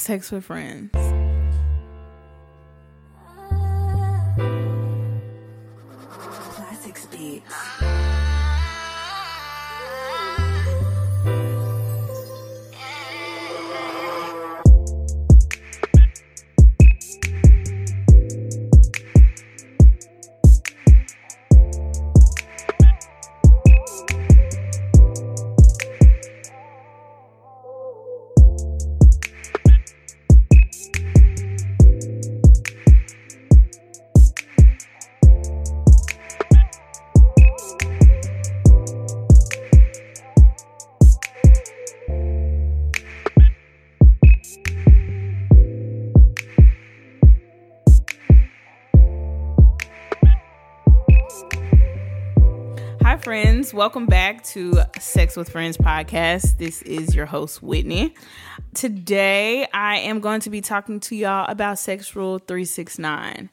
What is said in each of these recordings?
Sex with Friends. Welcome back to Sex with Friends podcast. This is your host, Whitney. Today, I am going to be talking to y'all about Sex Rule 369.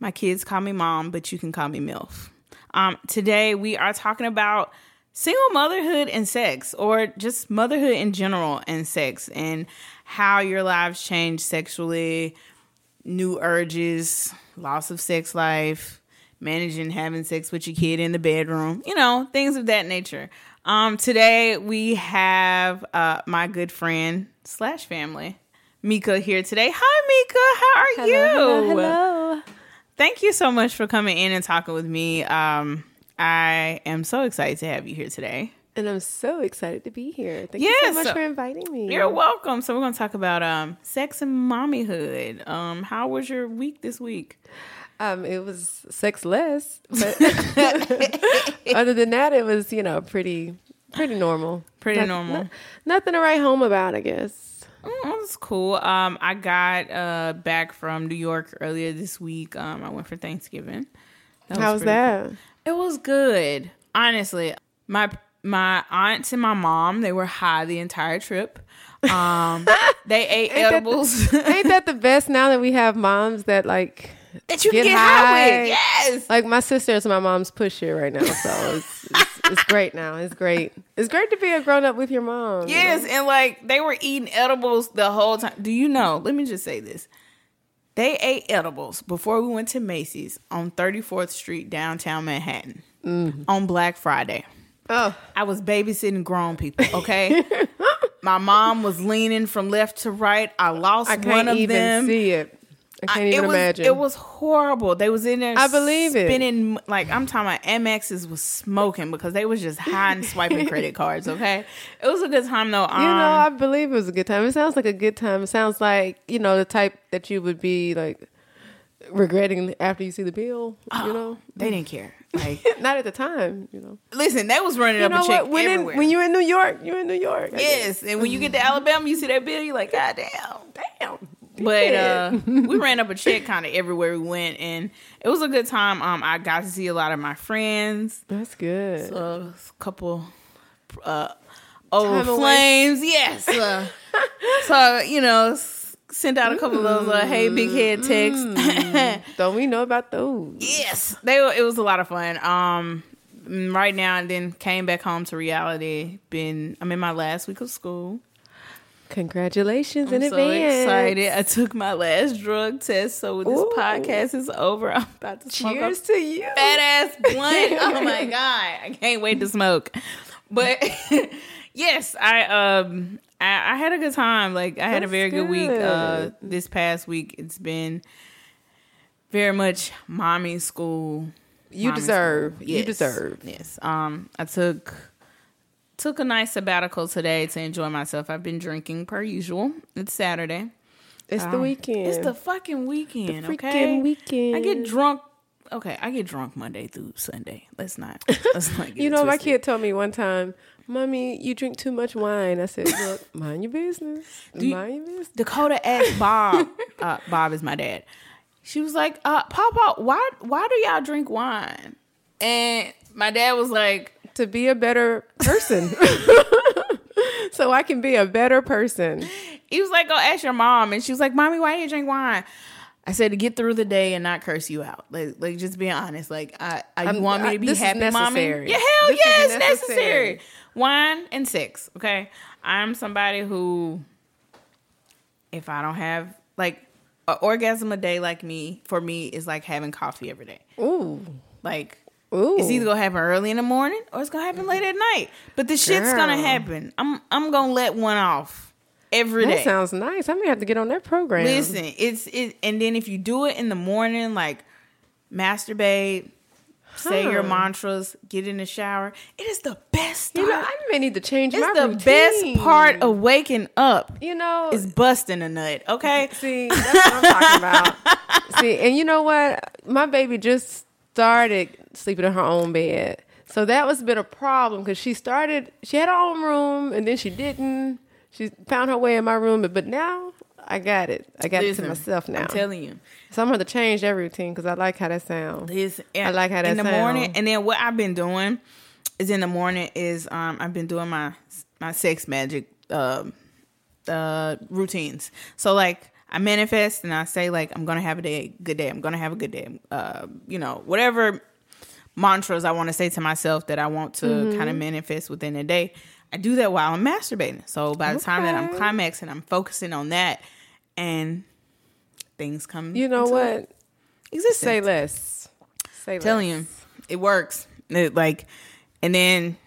My kids call me mom, but you can call me MILF. Um, today, we are talking about single motherhood and sex, or just motherhood in general and sex, and how your lives change sexually, new urges, loss of sex life, managing having sex with your kid in the bedroom, you know, things of that nature. Um, today we have uh, my good friend slash family, Mika, here today. Hi, Mika. How are you? Hello, hello. Thank you so much for coming in and talking with me. Um, I am so excited to have you here today. And I'm so excited to be here. Thank you so much for inviting me. You're welcome. So we're gonna talk about um sex and mommyhood. Um, how was your week this week? Um, it was sexless, but other than that, it was you know pretty pretty normal. Pretty normal. no- nothing to write home about, I guess. Mm, that's cool. Um, I got uh back from New York earlier this week. Um, I went for Thanksgiving. That How was that? cool. It was good. Honestly, my my aunts and my mom they were high the entire trip. Um, they ate Ain't that the- edibles Ain't that the best now that we have moms that like that you can get get high with. Yes. like my sister is my mom's pusher right now, so it's, it's it's great now. It's great. It's great to be a grown up with your mom. you know? Yes, and like they were eating edibles the whole time. Do you know? Let me just say this. They ate edibles before we went to Macy's on 34th Street, downtown Manhattan, mm. on Black Friday. Oh, I was babysitting grown people, okay? My mom was leaning from left to right. I lost I one of even them. see it. I can't I- even it was, imagine. It was horrible. They was in there. I believe it. spinning, Like I'm talking about, MXs was smoking because they was just high and swiping credit cards. Okay, it was a good time though. Um, You know, I believe it was a good time. It sounds like a good time. It sounds like, you know, the type that you would be like regretting after you see the bill, Oh. you know? they didn't care. Like, Not at the time, you know. listen, they was running You up a check? When, in, when you're in New York, you're in New York. I guess. yes, and when you get to Alabama, you see that bill, you're like, God damn. Damn. But uh, we ran up a check kind of everywhere we went, and it was a good time. Um, I got to see a lot of my friends, That's good. So, a couple uh, old flames. Yes. Uh, so you know, s- sent out a couple of those uh, "Hey, big head" texts. Don't we know about those? yes, they were. It was a lot of fun. Um, mm, right now and then came back home to reality. Been I'm in my last week of school. Congratulations I'm in so advance. excited. I took my last drug test, so when this Ooh. podcast is over, I'm about to Cheers to you. fat ass blunt. oh my god, I can't wait to smoke. But yes, I um I, I had a good time. Like I had a very good, week. Uh, this past week, it's been very much mommy school. You mommy deserve. school. You deserve. Yes. Um, I took took a nice sabbatical today to enjoy myself. I've been drinking per usual. It's Saturday. It's the Um, weekend. It's the fucking weekend. freaking okay? weekend. I get drunk. Okay, I get drunk Monday through Sunday. Let's not. Let's not get You know, my kid told me one time, Mommy, you drink too much wine. I said, Look, mind your business. you- mind your business. Dakota asked Bob. uh, Bob is my dad. She was like, uh, "Papa, why why do y'all drink wine?" And my dad was like, To be a better person. so I can be a better person. he was like, "Go ask your mom." And she was like, "Mommy, why do you drink wine?" I said to get through the day and not curse you out. Like, like just being honest. Like, I, I you want me to be is happy, mommy? Yeah, hell This is yes, necessary. necessary. Wine and sex. Okay, I'm somebody who if I don't have like an orgasm a day like me for me is like having coffee every day. Ooh. Like Ooh. it's either gonna happen early in the morning or it's gonna happen late at night. But the shit's gonna happen. I'm I'm gonna let one off every That day. sounds nice. I'm gonna have to get on that program. Listen, it's it, and then if you do it in the morning, like masturbate, say your mantras, get in the shower. It is the best. You know. I may need to change it's the routine. best part of waking up. you know Is busting a nut. Okay, See, that's what I'm talking about. See, and you know what? My baby just started sleeping in her own bed. So that was a been a problem because she started, she had her own room and then she didn't. She found her way in my room, but, but now I got it. I got it to myself now. I'm telling you. so I'm going to change that routine because I like how that sounds. Listen, I like how that sounds in the sound. morning, and then what I've been doing is in the morning is um I've been doing my my sex magic um uh routines. So like I manifest and I say like I'm gonna have a day, good day. I'm gonna have a good day. Uh, you know, whatever mantras I want to say to myself that I want to Mm-hmm. kind of manifest within a day. I do that while I'm masturbating. So by the time that I'm climaxing, I'm focusing on that, and things come. You know what? Existence Say less. Say less. telling you, it works. It, like, and then,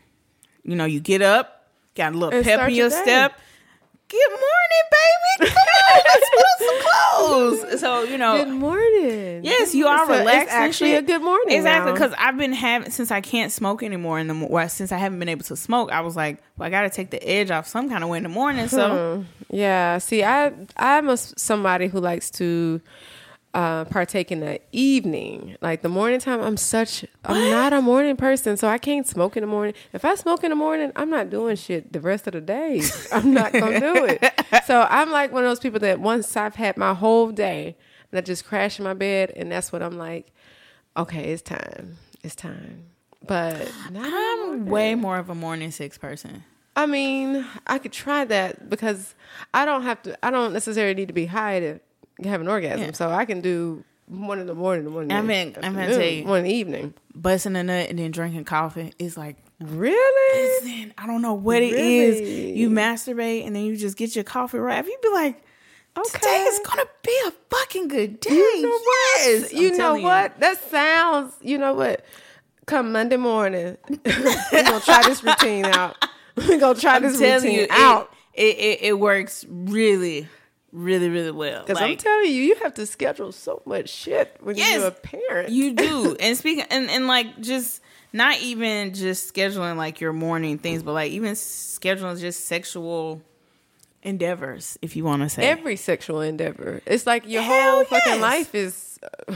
you know, you get up, got a little And pep in your your step. Good morning, baby. Come on, let's put on some clothes. So you know, Good morning. Yes, you are It's relaxed. It's actually a good morning. Exactly, because I've been having since I can't smoke anymore in the mo- well, since I haven't been able to smoke. I was like, well, I got to take the edge off some kind of way in the morning. So Hmm. Yeah. See, I I'm a, somebody who likes to uh, partake in the evening, like the morning time. I'm such I'm not a morning person, so I can't smoke in the morning. If I smoke in the morning, I'm not doing shit the rest of the day. I'm not gonna do it. So I'm like one of those people that once I've had my whole day, and I just crash in my bed, and that's what I'm like. Okay, it's time. It's time. But not in the I'm way more of a morning six person. I mean, I could try that because I don't have to. I don't necessarily need to be high to have an orgasm. Yeah. So I can do one in the morning, one in the I mean, I'm gonna tell you. one in the evening. Busting a nut and then drinking coffee is like Really? Listen, I don't know what it is. Really? You masturbate and then you just get your coffee right. You be like, Okay. today is gonna be a fucking good day. You know what? Yes, I'm you know what? That sounds. You know what? Come Monday morning, we're gonna try this routine out. We're gonna try I'm this routine you, out. It, it it works really, really, really well. Because I'm telling you, you have to schedule so much shit when Yes, you're a parent. you do. And speaking and, and like just not even just scheduling like your morning things, but like even scheduling just sexual endeavors, if you want to say. every sexual endeavor. It's like your Hell whole fucking life is uh,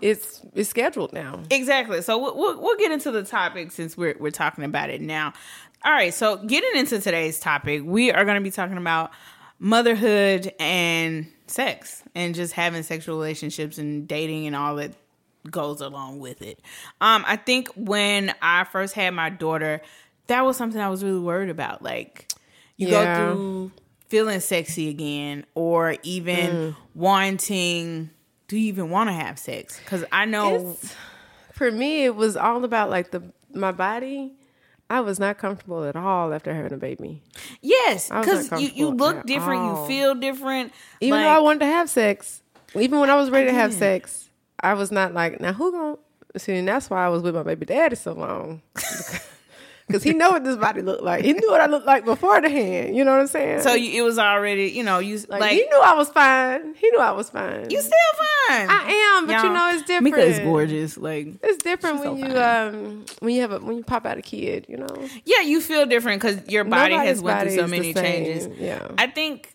it's it's scheduled now. Exactly. So we'll, we'll we'll get into the topic since we're we're talking about it now. All right. So getting into today's topic, we are going to be talking about motherhood and sex and just having sexual relationships and dating and all that goes along with it. Um, I think when I first had my daughter, that was something I was really worried about. Like you Yeah. go through feeling sexy again, or even wanting. Do you even want to have sex? Because I know. It's- for me, it was all about like the my body. I was not comfortable at all after having a baby. Yes, because you, you look different, all. you feel different. Even like, though I wanted to have sex, even when I was ready to have sex, I was not like, now who gonna see? And that's why I was with my baby daddy so long, because he know what this body looked like. He knew what I looked like before the hand. You know what I'm saying? so you, it was already, you know, you like, like, he knew I was fine. He knew I was fine. you still fine. I am, but you Y'all, know it's different. Mika is gorgeous. Like, It's different She's so when you fine. um when you have a when you pop out a kid. You know, yeah, you feel different because your body Nobody's has went body through so many changes. Yeah. I think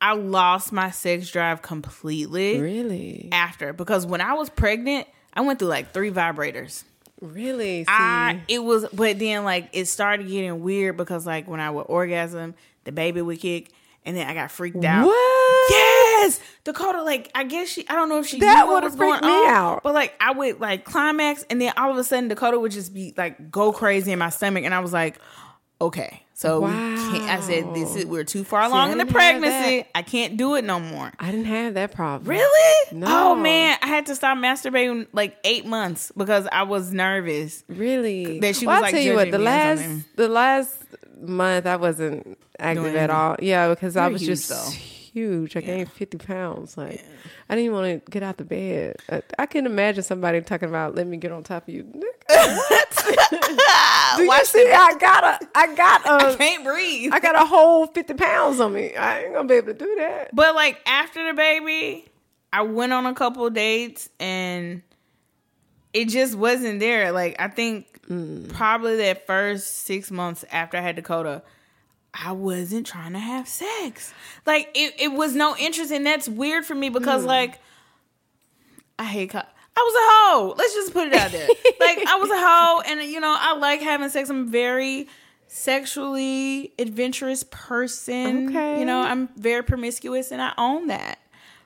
I lost my sex drive completely really, after because when I was pregnant, I went through like three vibrators. Really. See, I it was, but then like it started getting weird because like when I would orgasm, the baby would kick, and then I got freaked out. what? Yes, Dakota. Like I guess she. I don't know if she That knew what would've was going freaked me on, out. But like I would like climax, and then all of a sudden Dakota would just be like go crazy in my stomach, and I was like, okay, so we can't. I said this is we're too far along I in the pregnancy. I can't do it no more. I didn't have that problem. Really? No. Oh man, I had to stop masturbating like eight months because I was nervous. Really? That she well, was, I'll like, tell you what. The last the last month I wasn't active Doing at all. Yeah, because I was just though. Huge. I gained fifty pounds. Like I didn't even want to get out the bed. I, I can imagine somebody talking about let me get on top of you. what? Do you see? I got a, I got a, Can't breathe. I got a whole fifty pounds on me. I ain't gonna be able to do that. But like after the baby, I went on a couple dates and it just wasn't there. Like I think mm. probably that first six months after I had Dakota, I wasn't trying to have sex. Like it, it was no interest, and that's weird for me because hmm. like I hate. Co- I was a hoe. Let's just put it out there. like I was a hoe, and you know I like having sex. I'm very sexually adventurous person. Okay. You know I'm very promiscuous, and I own that.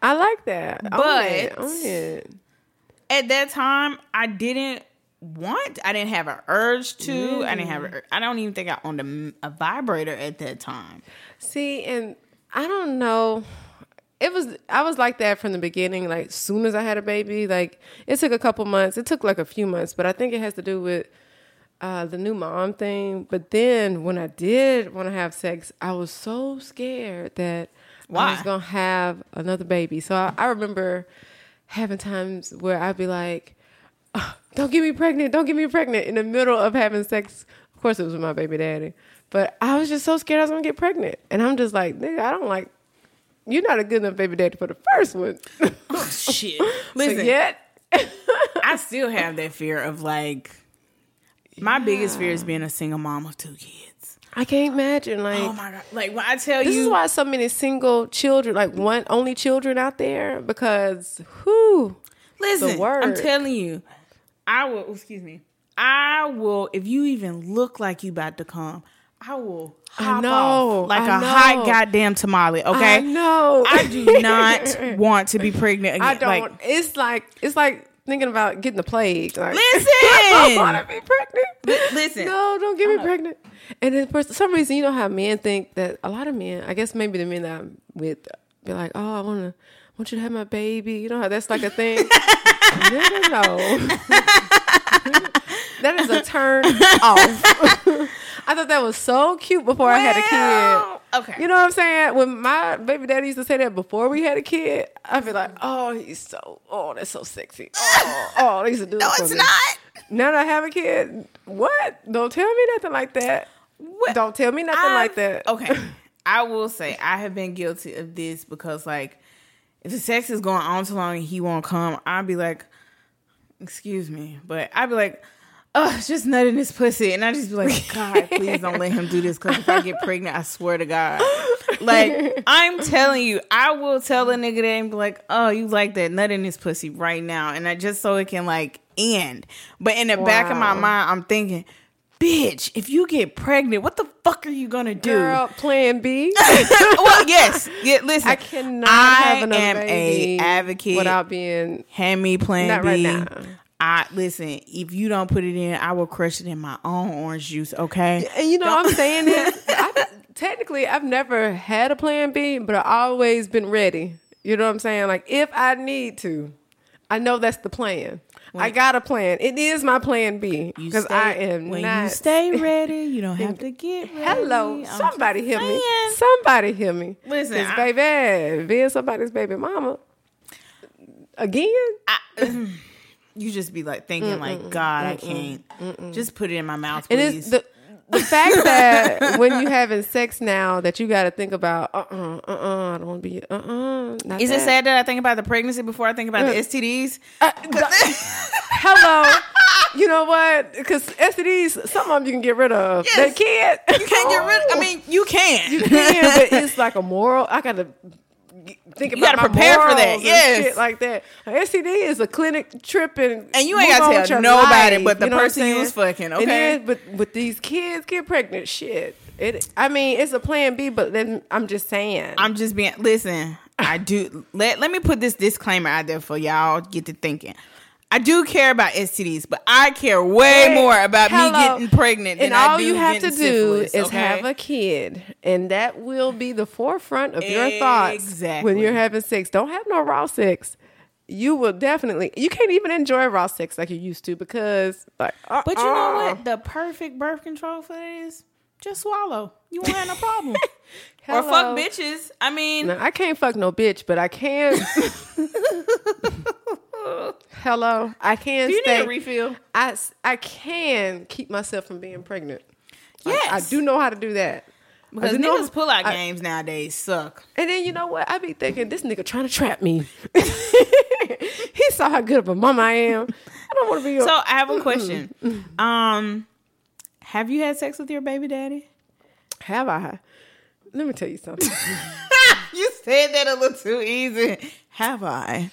I like that. Own But- it, own it. At that time, I didn't want. I didn't have an urge to. I didn't have. A, I don't even think I owned a, a vibrator at that time. See, and I don't know. It was I was like that from the beginning. Like soon as I had a baby, like it took a couple months. It took like a few months, but I think it has to do with uh, the new mom thing. But then when I did want to have sex, I was so scared that I was gonna have another baby. So I, I remember having times where I'd be like, "Ugh, "Don't get me pregnant! Don't get me pregnant!" In the middle of having sex. Of course, it was with my baby daddy, but I was just so scared I was gonna get pregnant, and I'm just like, "Nigga, I don't like." You're not a good enough baby daddy for the first one. Oh, shit. Listen, yet, I still have that fear of like. My biggest fear is being a single mom of two kids. I can't imagine. Like, Oh my god! Like when I tell this you, this is why so many single children, like one only children out there, because who? Listen, word. I'm telling you, I will. Excuse me. I will. If you even look like you about to come, I will hop know, off like I a hot goddamn tamale. Okay, no. I do not want to be pregnant again. I don't. Like, it's like it's like thinking about getting the plague. Like, Listen! I don't want to be pregnant. Li- listen. no, don't get me pregnant. And then for some reason, you know how men think that a lot of men, I guess maybe the men that I'm with, be like, oh, I want to. Want you to have my baby? You know how that's like a thing. no, no, no. that is a turn off. I thought that was so cute before I had a kid. Okay. You know what I'm saying? When my baby daddy used to say that before we had a kid, I'd be like, oh, he's so, oh, that's so sexy. Oh, oh they used to do no, it's me. not. Now that I have a kid, what? Don't tell me nothing like that. What? Don't tell me nothing I've- like that. Okay. I will say I have been guilty of this because like if the sex is going on too long and he won't come, I'll be like, excuse me. But I'd be like, oh, it's just nut in his pussy. And I just be like, God, please don't let him do this because if I get pregnant, I swear to God. Like, I'm telling you, I will tell a nigga that and be like, oh, you like that nut in his pussy right now. And I just so it can like end. But in the back of my mind, I'm thinking, bitch, if you get pregnant, what the fuck are you gonna do? Girl, plan B. well, yes. Yeah, listen. I cannot I have am a advocate without being. hand me plan Not B. right now. I listen. If you don't put it in, I will crush it in my own orange juice. Okay. And you know what I'm saying is, I, technically, I've never had a plan B, but I've always been ready. You know what I'm saying? Like if I need to, I know that's the plan. I got a plan. It is my plan B because I am when not. you stay ready. You don't have to get ready. Hello, I'm somebody hear me. Somebody hear me. Listen, 'Cause, I- baby, being somebody's baby mama again. I, you just be like thinking like, God, I can't. Just put it in my mouth, And please. it's the the fact that when you having sex now that you got to think about uh uh uh uh I don't want to be uh uh. Not is it sad that I think about the pregnancy before I think about the STDs? Uh, Hello. You know what? Because STDs, some of them you can get rid of. Yes. They can't. You can't get rid. Of. I mean, you can. you can, but it's like a moral. I gotta think You about gotta prepare for that, yes. shit like that. STD is a clinic trip, and And you ain't gotta tell nobody life, but the you know person you was fucking, okay? then, but with these kids get pregnant, shit. It. I mean, it's a plan B, but then I'm just saying. I'm just being listen. I do let let me put this disclaimer out there for y'all get to thinking. I do care about STDs, but I care way Hey, more about me getting pregnant than and I all do you have to getting do syphilis, is okay? have a kid, and that will be the forefront of your thoughts when you're having sex. Don't have no raw sex. You will definitely. You can't even enjoy raw sex like you used to because, like, But you know uh-uh. what? The perfect birth control for this just swallow. You won't have no problem. or fuck bitches. I mean, No, I can't fuck no bitch, but I can. Hello, I can do you stay. need a refill? I I can keep myself from being pregnant. I- Yes. I, do know how to do that. Because know- niggas pull out I- games nowadays suck. And then you know what? I be thinking this nigga trying to trap me. he saw how good of a mom I am. I don't want to be. So I have a question. Um, have you had sex with your baby daddy? have I? Let me tell you something. you said that a little too easy. Have I?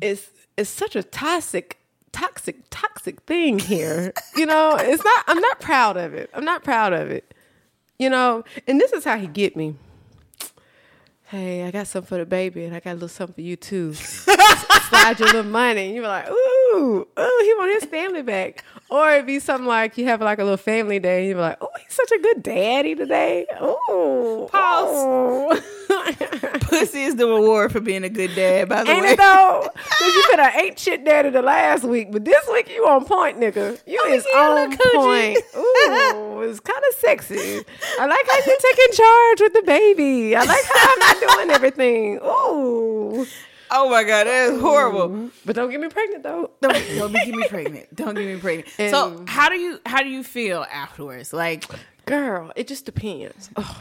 It's it's such a toxic toxic toxic thing here. You know it's not i'm not proud of it. I'm not proud of it. You know and this is how he get me hey i got something for the baby and i got a little something for you too slide your little money and you're like ooh ooh he want his family back or it'd be something like you have like a little family day and you're like oh he's such a good daddy today Ooh. Pause. Pussy is the reward for being a good dad, by the Ain't way. it though? Cause you been a ain't shit daddy the last week, but this week you on point, nigga. You oh, is on point. Ooh, it's kind of sexy. I like how you taking charge with the baby. I like how I'm not doing everything. Ooh, Oh my god, that is horrible. but don't get me pregnant though. Don't, don't get me pregnant. Don't get me pregnant. so how do you how do you feel afterwards? Like Girl, it just depends. Oh.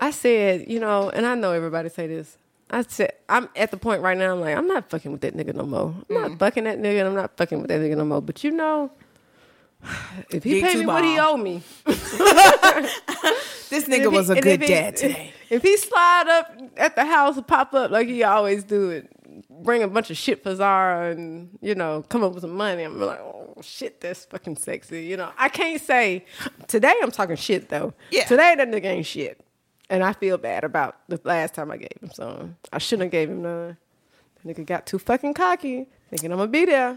I said, you know, and I know everybody say this. I said, I'm at the point right now. I'm like, I'm not fucking with that nigga no more. I'm Mm. not fucking that nigga. and I'm not fucking with that nigga no more. But you know, if he paid me what he ball. owe me, this nigga he- was a good he- dad today. If he slide up at the house and pop up like he always do it, bring a bunch of shit for Zara and you know come up with some money, I'm like, oh shit, that's fucking sexy. You know, I can't say today. I'm talking shit though. Yeah. Today that nigga ain't shit, and I feel bad about the last time I gave him some. I shouldn't have gave him none. The nigga got too fucking cocky, thinking I'm gonna be there,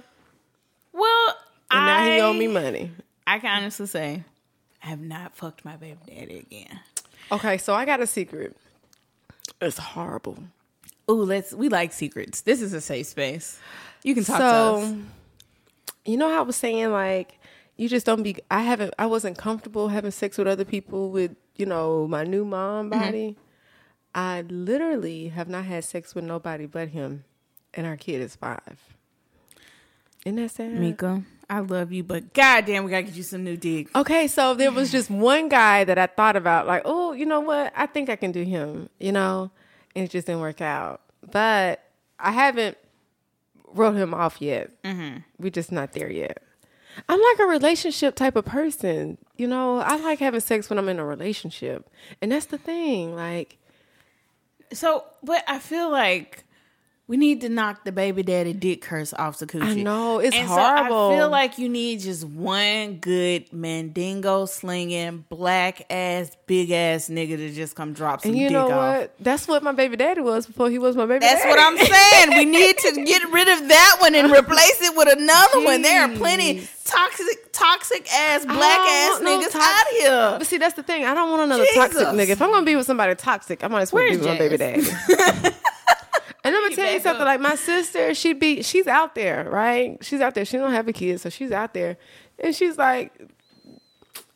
And I now he owe me money. I can honestly say I have not fucked my baby daddy again. Okay, so I got a secret. It's horrible. Ooh, let's we like secrets. This is a safe space. You can talk to so us. you know how I was saying like you just don't be I haven't I wasn't comfortable having sex with other people with, you know, my new mom Mm-hmm. body. I literally have not had sex with nobody but him and our kid is 5. Isn't that sad? Mika, I love you, but goddamn, we gotta get you some new dick. Okay, so there was just one guy that I thought about, like, oh, you know what? I think I can do him, you know, and it just didn't work out. But I haven't wrote him off yet. Mm-hmm. We're just not there yet. I'm like a relationship type of person, you know. I like having sex when I'm in a relationship, and that's the thing. Like, So, but I feel like we need to knock the baby daddy dick curse off the coochie. I know, it's and horrible. So I feel like you need just one good mandingo slinging black ass big ass nigga to just come drop some and you dick know off. That's what my baby daddy was before he was my baby. That's daddy. what I'm saying. We need to get rid of that one and replace it with another one. There are plenty toxic, toxic ass, black ass no niggas out here. But see, that's the thing. I don't want another toxic nigga. If I'm gonna be with somebody toxic, I might as well be with my baby daddy. and I'm gonna tell you something. up. Like my sister, she be she's out there, right? She's out there. She don't have a kid, so she's out there, and she's like,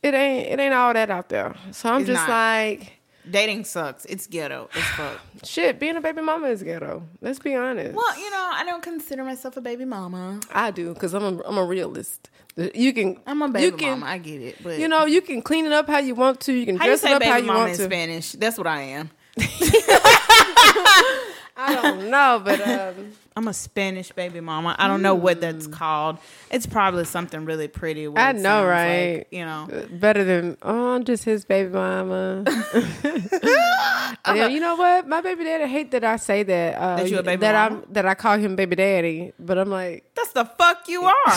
it ain't it ain't all that out there. So I'm It's just not. like, Dating sucks. It's ghetto as fuck. shit. Being a baby mama is ghetto. Let's be honest. Well, you know, I don't consider myself a baby mama. I do because I'm a I'm a realist. You can I'm a baby you can, mama. I get it, but You know, you can clean it up how you want to. You can how you dress it say up how baby you mama want in to. Spanish? That's what I am. I don't know, but um, I'm a Spanish baby mama. I don't know what that's called. It's probably something really pretty. I know, right? like, you know, better than oh, I'm just his baby mama. and you know what? My baby daddy hate that I say that. Uh, That you a baby that mama? I'm that I call him baby daddy, but I'm like that's the fuck you are.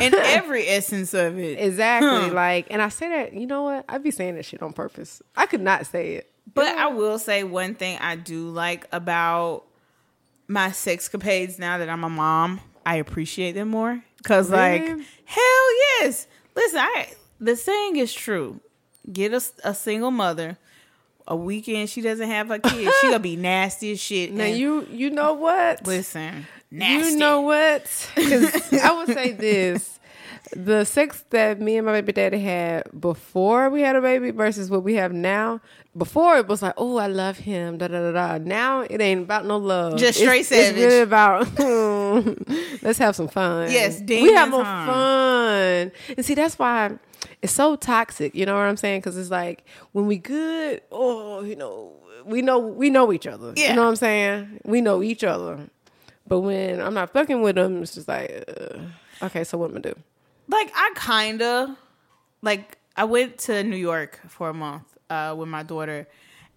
In every essence of it. exactly like, and I say that. You know what? I'd be saying that shit on purpose. I could not say it, But I will say one thing I do like about my sexcapades now that I'm a mom. I appreciate them more because, like, hell yes. Listen, I the saying is true. Get a, a single mother. A weekend she doesn't have her kids, she gonna be nasty as shit. now and you you know what? listen, nasty. You know what? Because I would say this. the sex that me and my baby daddy had before we had a baby versus what we have now. Before it was like, oh, I love him, da da da da. Now it ain't about no love. Just It's- straight it's, savage. really about let's have some fun. Yes, we have more time. fun. And see, that's why it's so toxic. You know what I'm saying? Because it's like when we good, oh, you know, we know we know each other. Yeah. You know what I'm saying? We know each other. But when I'm not fucking with them, it's just like, uh, okay, so what am I do? like I kind of like I went to New York for a month uh, with my daughter,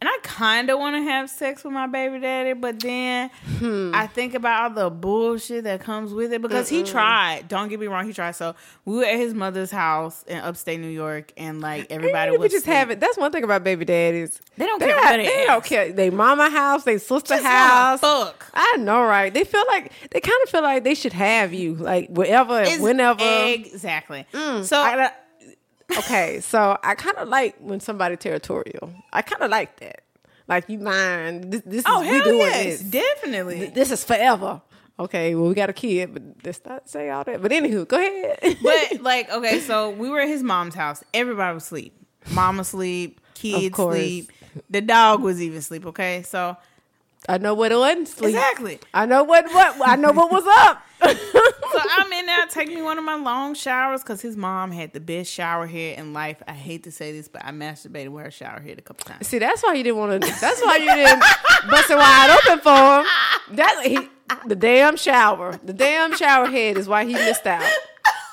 and I kind of want to have sex with my baby daddy, but then Hmm. I think about all the bullshit that comes with it because he tried. Don't get me wrong, he tried. So we were at his mother's house in upstate New York, and like everybody we was just have it. That's one thing about baby daddies. They don't They, care not- they don't care. They mama house, they sister Just house. fuck. I know, right? They feel like they kind of feel like they should have you, like wherever, It's- whenever. exactly. So I- okay, so I kind of like when somebody territorial. I kind of like that. Like you mind? This, this oh is we doing yes, this. definitely. This is forever. Okay, well we got a kid, but let's not say all that. But anywho, go ahead. But like, okay, so we were at his mom's house. Everybody was asleep. Mama sleep, kids sleep. The dog was even asleep. Okay, so I know what it wasn't sleep. exactly. I know what what I know what was up. So I'm in there taking me one of my long showers because his mom had the best shower head in life. I hate to say this, but I masturbated with her shower head a couple times. See, that's why you didn't want to. That's why you didn't bust it wide open for him. That he, the damn shower, the damn shower head is why he missed out.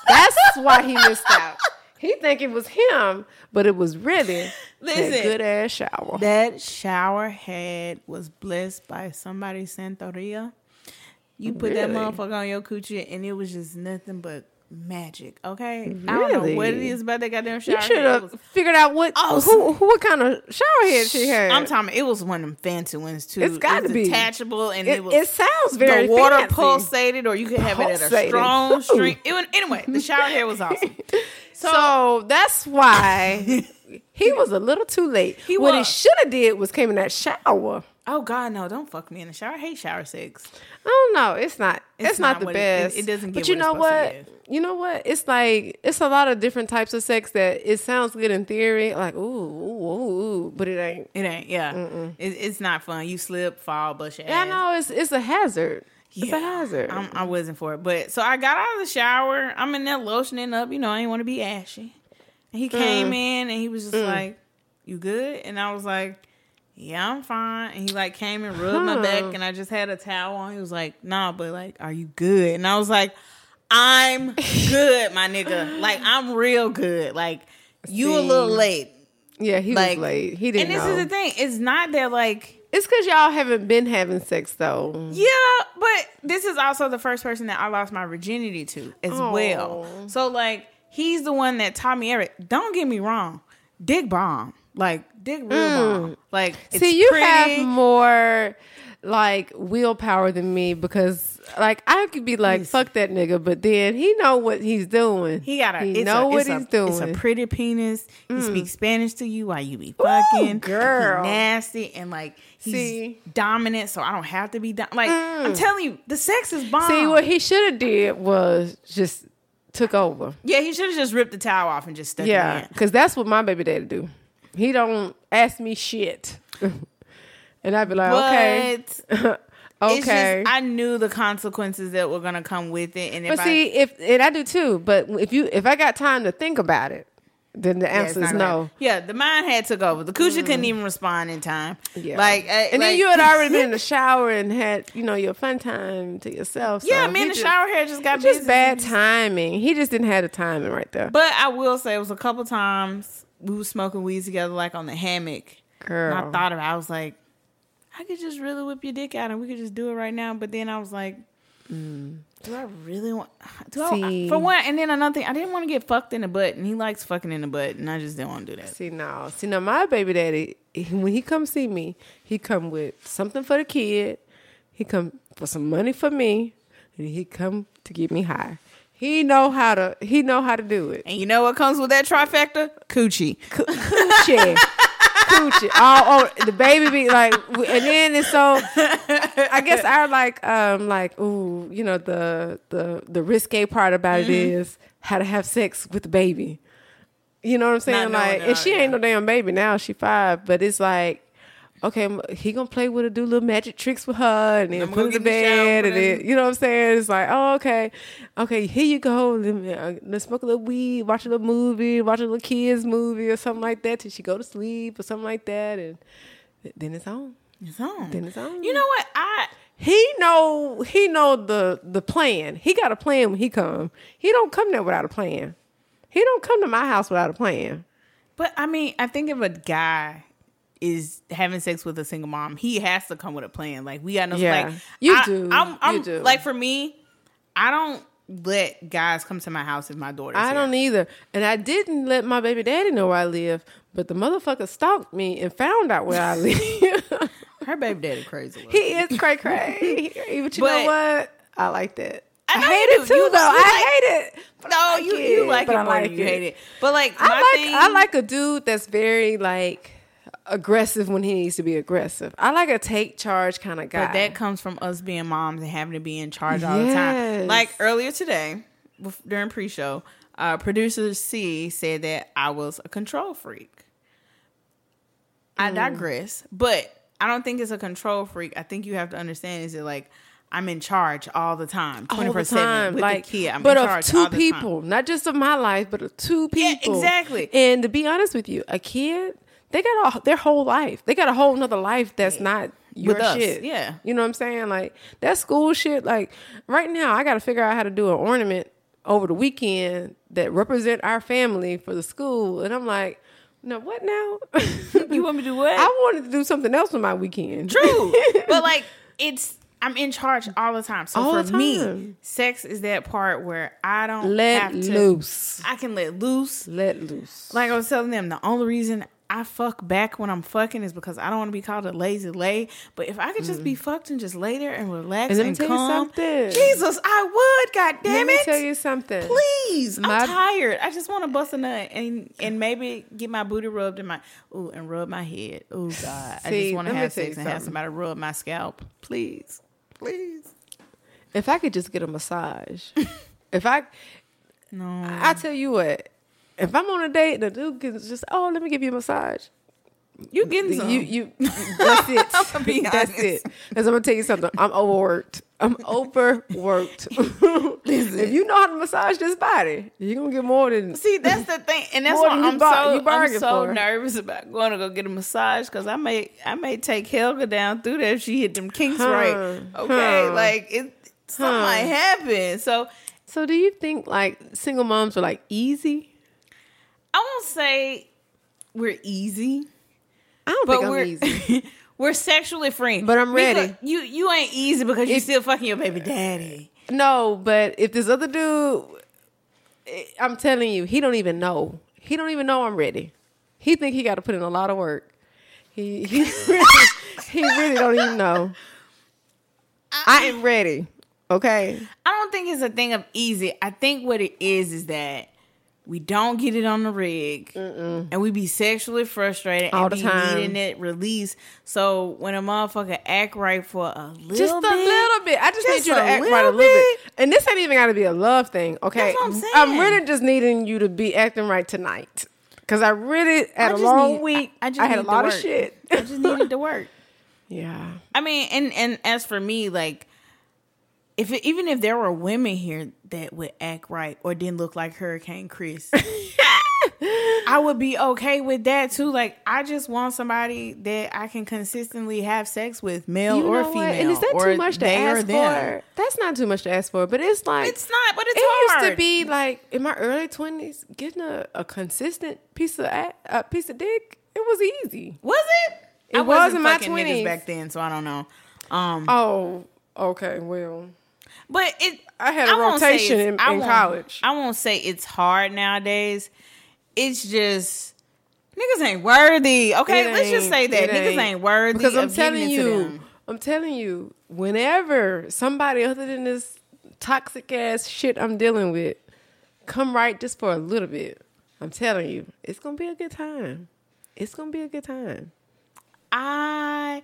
That's why he missed out. He think it was him, but it was really Listen. that good ass shower. That shower head was blessed by somebody Santeria. You put that motherfucker on your coochie and it was just nothing but magic. Okay, I don't know what it is about that goddamn shower you should have figured out what Oh, who, who what kind of shower head she had. I'm talking. It was one of them fancy ones too. It's gotta it be. detachable, and it, it, was it sounds very the water fancy. pulsated, or you could have it at a strong string. It was, anyway, the shower head was awesome. So, So that's why he was a little too late. He what he should have did was came in that shower. Oh god, no! Don't fuck me in the shower. I hate shower sex. I don't know. It's not. It's, It's not, not the what it- it- best. it doesn't Get But you know what? You know what? It's like it's a lot of different types of sex that it sounds good in theory, like ooh, ooh, ooh, ooh but it ain't. It ain't. Yeah, it, it's not fun. You slip, fall, bust your Yeah, I ass. know it's it's a hazard. It's a hazard. I'm, I wasn't for it, but so I got out of the shower. I'm in there lotioning up. You know, I didn't want to be ashy. And he came Mm. in and he was just like, "You good?" And I was like, "Yeah, I'm fine." And he like came and rubbed my back, and I just had a towel on. He was like, "Nah, but like, are you good?" And I was like, "I'm good, my nigga. Like, I'm real good. Like, you a little late." yeah, he Like, was late. He didn't And this know. is the thing. It's not that like. it's because y'all haven't been having sex though. Yeah, but this is also the first person that I lost my virginity to as well. So like he's the one that taught me everything. Don't get me wrong, dick bomb, like dick real bomb. Like it's Mm. See, you pretty. have more like willpower than me because like I could be like Listen. fuck that nigga, but then he know what he's doing. He got a. he it's know a, what he's a, doing. It's a pretty penis. He speaks Spanish to you while you be fucking. girl. He nasty and like he's See? dominant, so I don't have to be dom- like. I'm telling you, the sex is bomb. See, what he should have did was just took over. yeah, he should have just ripped the towel off and just stuck it Yeah, because that's what my baby daddy do. He don't ask me shit, and I'd be like, okay, But It's okay. just I knew the consequences that were gonna come with it, and if but see, if and I do too. But if you if I got time to think about it, then the I, yeah, answer is no. gonna- Yeah, the mind had took over. The coochie couldn't even respond in time. Yeah. like, uh, and then you had already been in the shower and had you know your fun time to yourself. yeah, so me he and the just- shower head just got just bad timing. He just didn't have the timing right there. But I will say it was a couple times we were smoking weed together, like on the hammock. Girl, And I thought of it. I was like, I could just really whip your dick out, and we could just do it right now. But then I was like. Do I really want? Do I, Mm. See. for one, and then another thing, I didn't want to get fucked in the butt, and he likes fucking in the butt, and I just didn't want to do that. See now, see now, my baby daddy, he- when he come see me, he come with something for the kid. He come for some money for me, and he come to get me high. He know how to. He know how to do it. And you know what comes with that trifecta? Coochie. Coochie, coochie. Oh, oh, the baby be like, and then it's so. I guess our like, um, like, ooh, you know, the the the risque part about it is how to have sex with the baby. You know what I'm saying? knowing Like, and she ain't no damn baby now. She five, but it's like. Okay, he gonna play with her, do little magic tricks with her, and then I'm put her to the bed, and then you know what I'm saying. It's like, oh, okay, okay, here you go. Let me, uh, let's smoke a little weed, watch a little movie, watch a little kids movie or something like that till she go to sleep or something like that, and then it's on. It's on. Then it's on. You know what? I He know he know the the plan. He got a plan when he come. He don't come there without a plan. He don't come to my house without a plan. But I mean, I think if a guy is having sex with a single mom, he has to come with a plan. Like we got no Yeah. like You I, do. I'm, I'm do. like for me, I don't let guys come to my house if my daughter's I here. don't either. And I didn't let my baby daddy know where I live, but the motherfucker stalked me and found out where I live. Her baby daddy crazy. he is cray cray. But you know what? I like that. I I, hate it too, You- though. you I hate it. No, like you you like it more like than you hate it. But like my I like thing, I like a dude that's very like aggressive when he needs to be aggressive. I like a take charge kind of guy. But that comes from us being moms and having to be in charge all the time. Like earlier today, during pre-show, uh, producer C said that I was a control freak. I Mm. digress, but I don't think it's a control freak. I think you have to understand is it like I'm in charge all the time, twenty four seven with like the kid. I'm but in of two the time. people, not just of my life, but of two people. Yeah, people. exactly. And to be honest with you, a kid, they got a, their whole life. They got a whole nother life that's not your With us, shit. yeah. you know what I'm saying? Like that school shit. Like right now, I got to figure out how to do an ornament over the weekend that represent our family for the school, and I'm like. No, what now? You want me to do what? I wanted to do something else on my weekend. True. but like it's I'm in charge all the time. So All for the me, time. sex is that part where I don't Let to loose. I can let loose. Let loose. Like I was telling them, the only reason I fuck back when I'm fucking is because I don't want to be called a lazy lay. But if I could just be mm. fucked and just lay there and relax And and, let me tell you calm, something. Jesus, I would. God damn it! Let me tell you something. Please, My- I'm tired. I just want to bust a nut and and maybe get my booty rubbed in my ooh and rub my head. Oh God, I just want to have sex and have somebody rub my scalp. Please, please. If I could just get a massage, if I, No, I tell you what, if I'm on a date and the dude can just, oh, let me give you a massage. you getting some? You, you, that's it. That's honest. it. Because I'm gonna tell you something. I'm overworked. I'm overworked. if you know how to massage this body, you're gonna get more than. See, that's the thing, and that's why I'm bar- so I'm so for. nervous about going to go get a massage because I may I may take Helga down through there if she hit them kinks Huh. right. Okay, Huh. like it something Huh. might happen. So So, do you think like single moms are like easy? I won't say we're easy, I don't but think I'm we're easy. we're sexually free. But I'm Because ready. You you ain't easy because you still fucking your baby daddy. No, but if this other dude, eh, I'm telling you, he don't even know. He don't even know I'm ready. He think he got to put in a lot of work. He he really, he really don't even know. I am ready. Okay. I don't think it's a thing of easy. I think what it is is that we don't get it on the rig, and we be sexually frustrated All and the be time. needing it released. So when a motherfucker act right for a little Just a bit, little bit. I just, Just need you to act right a little bit. bit. And this ain't even got to be a love thing. Okay. That's what I'm saying. I'm really just needing you to be acting right tonight. Cause I really I had a just long need- week. I, I, I just had a lot of shit. I just needed to work. yeah. I mean, and and as for me, like, if it, even if there were women here that would act right or didn't look like Hurricane Chris, I would be okay with that too. Like, I just want somebody that I can consistently have sex with, male You or female. what? And is that too much to ask for? That's not too much to ask for, but it's like It's not, but it's it hard. used to be like in my early twenties, getting a, a consistent piece of a, piece of dick. It was easy. Was it? It I was wasn't in my 20s. back then, so I don't know. Um, Oh, okay. Well, But it, I had a rotation it's- in- I in college. I won't say it's hard nowadays. It's just niggas ain't worthy. Okay, it let's just say that niggas ain't, worthy because I'm telling you. I'm telling you, whenever somebody other than this toxic ass shit I'm dealing with come right just for a little bit, I'm telling you, it's gonna be a good time. It's gonna be a good time. I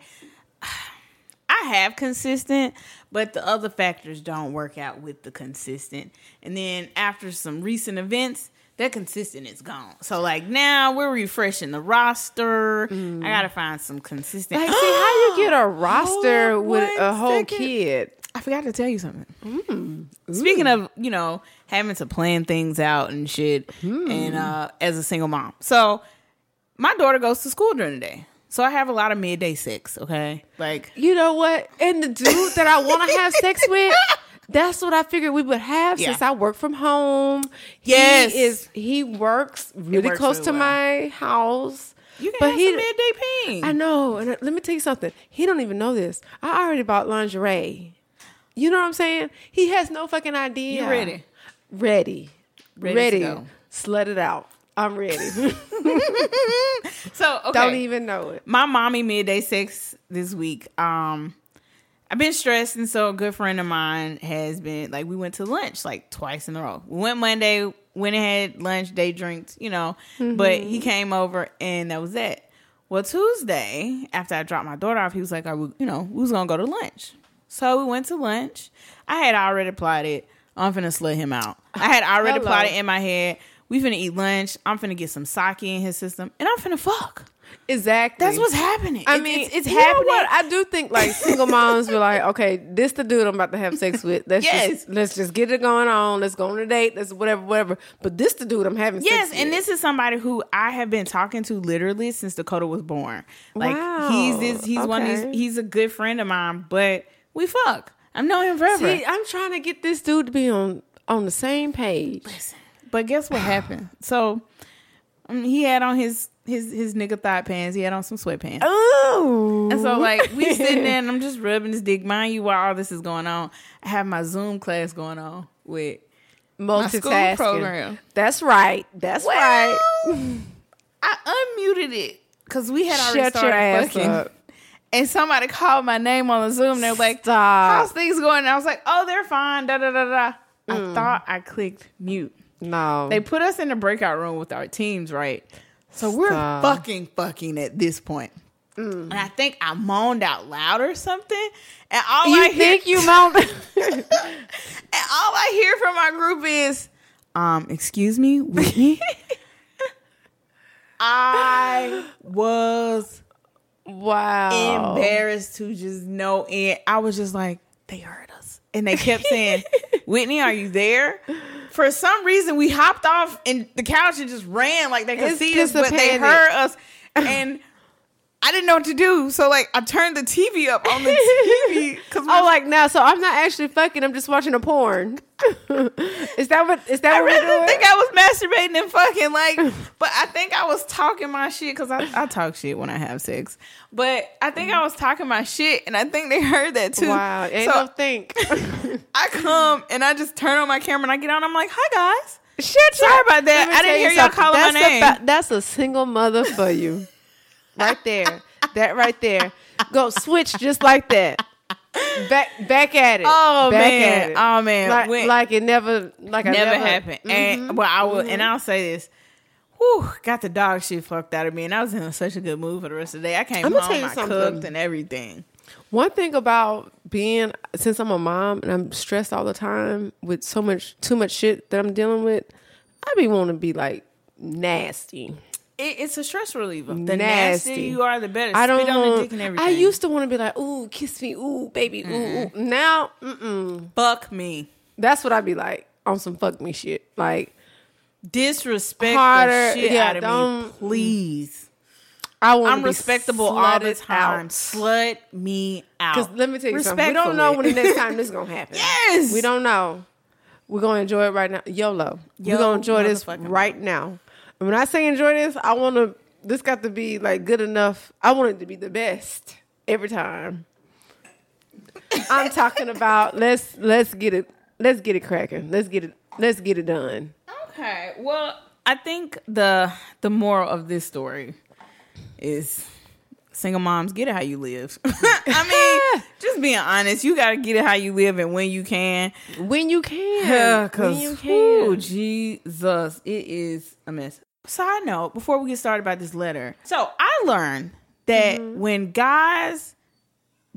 I have consistent, but the other factors don't work out with the consistent. And then after some recent events, that consistent is gone. So like now we're refreshing the roster. I mm. gotta find some consistent. Like, see how you get a roster Hold with a whole second. kid. I forgot to tell you something. Mm. Speaking of, you know, having to plan things out and shit, hmm. and uh, as a single mom, so my daughter goes to school during the day, so I have a lot of midday sex. Okay, like You know what? And the dude that I want to have sex with, that's what I figured we would have Yeah. since I work from home. Yes. he is. He works really works close really to well. my house. you can But have he- some midday ping. I know. And uh, let me tell you something. He don't even know this. I already bought lingerie. You know what I'm saying? He has no fucking idea. You ready? Ready. Ready Ready. Slut it out. I'm ready. So okay, don't even know it. my mommy midday sex this week. Um, I've been stressed, and so a good friend of mine has been like, we went to lunch like twice in a row. We went Monday, went and had lunch, day drinks, you know. But he came over, and that was it. Well, Tuesday after I dropped my daughter off, he was like, "I would, you know, we was gonna go to lunch." So we went to lunch. I had already plotted. I'm finna slut him out. I had already Hello. plotted in my head. We finna eat lunch. I'm finna get some sake in his system, and I'm finna fuck. Exactly. That's what's happening. I It's- mean, it's, it's you know happening. what? I do think like single moms be like, okay, this the dude I'm about to have sex with. Let's Yes. just let's just get it going on. Let's go on a date. Let's whatever, whatever. But this the dude I'm having yes, and with. this is somebody who I have been talking to literally since Dakota was born. Like Wow. he's this, he's one of these, he's a good friend of mine, but we fuck. I've known him forever. See, I'm trying to get this dude to be on on the same page. But guess what happened? So um, he had on his his his nigga thigh pants. He had on some sweatpants. Oh, And so like we sitting there and I'm just rubbing his dick. Mind you, while all this is going on, I have my Zoom class going on with multitasking program. That's right. That's right. I unmuted it because we had already Shut your started ass fucking. up. And somebody called my name on the Zoom. They were like, Stop. "How's things going?" And I was like, "Oh, they're fine." Da da da da. I Mm. thought I clicked mute. No, They put us in the breakout room with our teams, right? So we're Stop. fucking fucking at this point. And I think I moaned out loud or something. And all you I hear, think you mom? and all I hear from my group is, um, excuse me, Whitney. I was wow. embarrassed to just know end. I was just like, they heard us. And they kept saying, Whitney, are you there? For some reason, we hopped off and the couch and just ran like they could It's see us, but they heard us. And I didn't know what to do. So, like, I turned the TV up on the TV. Cause Oh, like now, so I'm not actually fucking. I'm just watching a porn. Is that what? Is that I what really think I was masturbating and fucking like, but I think I was talking my shit because I, I talk shit when I have sex. But I think I was talking my shit, and I think they heard that too. wow, ain't so no think. I come and I just turn on my camera and I get on. I'm like, "Hi guys." Shit, Sorry about that. I didn't hear y'all calling my name. about- that's a single mother for you, right there. that right there. Go switch just like that. Back back at it. Oh back man, it. oh man, like, When- like it never, like never never, happened. Mhm. And well, I will, and I'll say this. Whew, got the dog shit fucked out of me, and I was in such a good mood for the rest of the day. I came I'ma home, I something. cooked and everything. One thing about being since I'm a mom and I'm stressed all the time with so much too much shit that I'm dealing with, I be wanting to be like nasty. It, it's a stress reliever. The Nasty. nastier you are, the better. I don't Spit on the dick and everything. I used to want to be like, ooh, kiss me, ooh, baby, ooh, mm-hmm. ooh. Now, mm-mm. fuck me, that's what I'd be like on some fuck me shit. Like disrespect Harder, the shit yeah, out of me, don't- please. I want. I'm respectable all the time. Because Slut me out. Because let me tell you something. We don't know when the next time this is gonna happen. Yes, We don't know. We're gonna enjoy it right now. YOLO. Yo, We're gonna enjoy this right now. When I say enjoy this, I want to. This got to be like good enough. I want it to be the best every time. I'm talking about let's let's get it let's get it cracking. Let's get it let's get it done. Okay. Well, I think the the moral of this story is single moms get it how you live. I mean, just being honest, you got to get it how you live and when you can. When you can, Yeah, when cause you whew, can. Jesus, it is a mess. Side note, before we get started about this letter, so I learned that Mm-hmm. when guys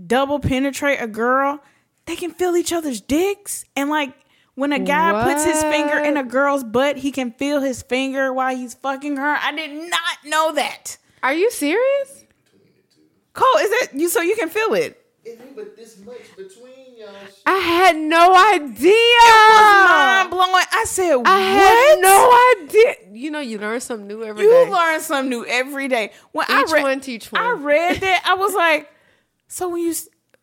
double penetrate a girl, they can feel each other's dicks. And like when a guy puts his finger in a girl's butt, he can feel his finger while he's fucking her. I did not know that. Are you serious? Cole, is that you? So you can feel it. It ain't but this much between y'all. I had no idea. It was Mind blowing. I said, I had no idea. You know, you learn something new every day. You learn something new every day. When I read, one teach one. I read that. I was like, so when you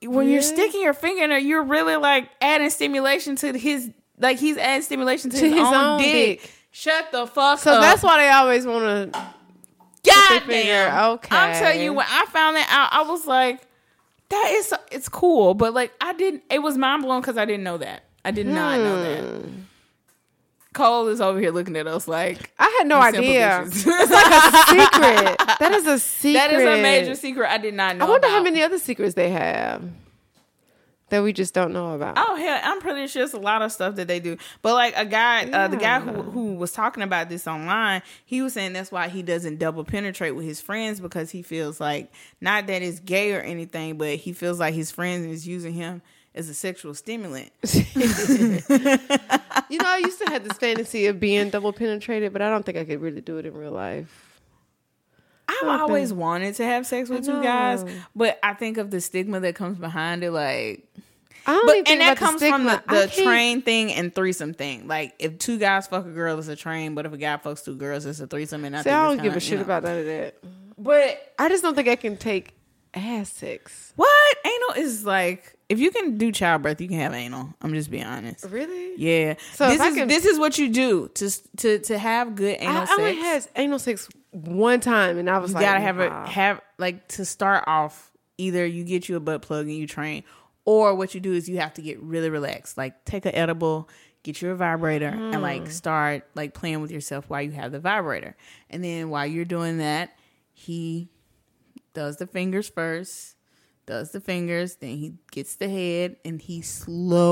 when you're sticking your finger in there, you're really like adding stimulation to his like he's adding stimulation to, To his, his own, own dick. dick. Shut the fuck so up. So that's why they always want to. God damn. Okay. I'm telling you, when I found that out, I was like, that is it's cool, but like I didn't. It was mind blowing because I didn't know that. I did not know that. Hmm. Cole is over here looking at us like I had no idea. it's like a secret. That is a secret. that is a major secret. I did not know. I wonder how many other secrets they have that we just don't know about. Oh hell, I'm pretty sure it's a lot of stuff that they do. But like a guy, uh, the guy who who was talking about this online, he was saying that's why he doesn't double penetrate with his friends because he feels like not that it's gay or anything, but he feels like his friends is using him as a sexual stimulant. You know, I used to have this fantasy of being double penetrated, but I don't think I could really do it in real life. I've always wanted to have sex with two guys, but I think of the stigma that comes behind it, like I don't But even think and that comes from the. I the can't- train thing and threesome thing. Like if two guys fuck a girl, it's a train. But if a guy fucks two girls, it's a threesome. And I, See, I don't give kinda, a shit you know. about none of that. But I just don't think I can take ass sex. what anal is like? If you can do childbirth, you can have anal. I'm just being honest. Really? Yeah. So this is can- this is what you do to to to have good anal I sex. only had anal sex one time, and I was you like, gotta have wow. a have like to start off. Either you get you a butt plug and you train, or what you do is you have to get really relaxed. Like take an edible, get you a vibrator, and Hmm. like start like playing with yourself while you have the vibrator. And then while you're doing that, he does the fingers first, does the fingers, then he gets the head, and he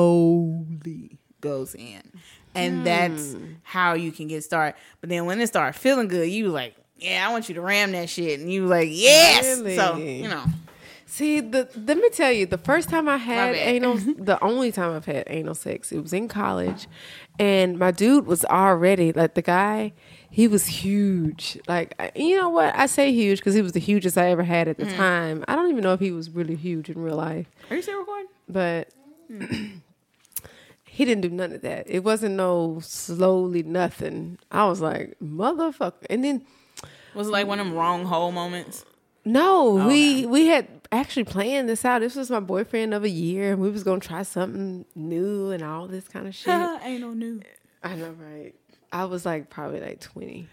slowly goes in. And that's Hmm. how you can get started. But then when it starts feeling good, you like, yeah, I want you to ram that shit. And you like, yes. So, you know. See, the let me tell you, the first time I had anal, the only time I've had anal sex, it was in college, and my dude was already like the guy. He was huge. Like you know what? I say huge because he was the hugest I ever had at the Mm. time. I don't even know if he was really huge in real life, Are you still recording? but he didn't do none of that. It wasn't no slowly nothing. I was like motherfucker, and then. Was it like one of them wrong hole moments? No, Oh, we we had actually planned this out. This was my boyfriend of a year, and we was gonna try something new and all this kind of shit. Ain't no new. I know, right? I was like probably like twenty.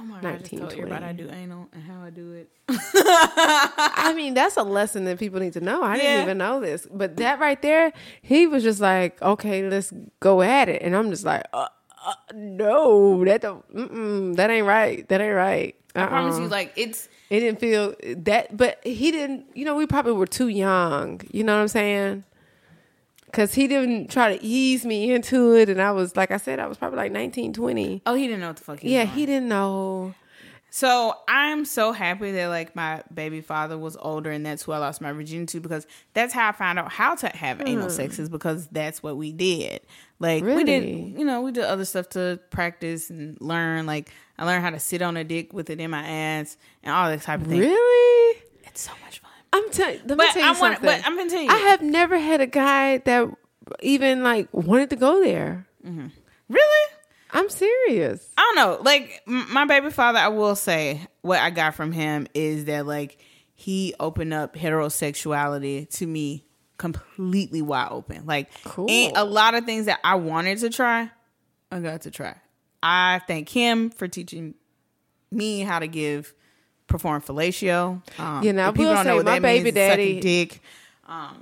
Oh my god, I just 19, told everybody I do anal and how I do it. I mean, that's a lesson that people need to know. I Yeah. didn't even know this, but that right there, he was just like, "Okay, let's go at it," and I'm just like, uh, uh, "No, that don't, that ain't right. That ain't right." I promise Uh-uh. you, like it's It didn't feel that, but he didn't. You know, we probably were too young. You know what I'm saying? Because he didn't try to ease me into it, and I was like I said, I was probably like 19, 20. oh he didn't know what the fuck he was Yeah, he didn't know. So I'm so happy that like my baby father was older and that's who I lost my virginity to because that's how I found out how to have anal hmm. sex is because that's what we did. Like we did, you know, we did other stuff to practice and learn. Like I learned how to sit on a dick with it in my ass and all that type of thing. Really? It's so much fun. I'm telling. Let me tell you I want, something. but I'm gonna tell you, I have never had a guy that even like wanted to go there. Mm-hmm. really. I'm serious. I don't know. Like m- my baby father, I will say what I got from him is that like he opened up heterosexuality to me completely wide open. Like Cool. ain't a lot of things that I wanted to try, I got to try. I thank him for teaching me how to give perform fellatio. Um, You know, people don't know say what my that baby sucking daddy- dick.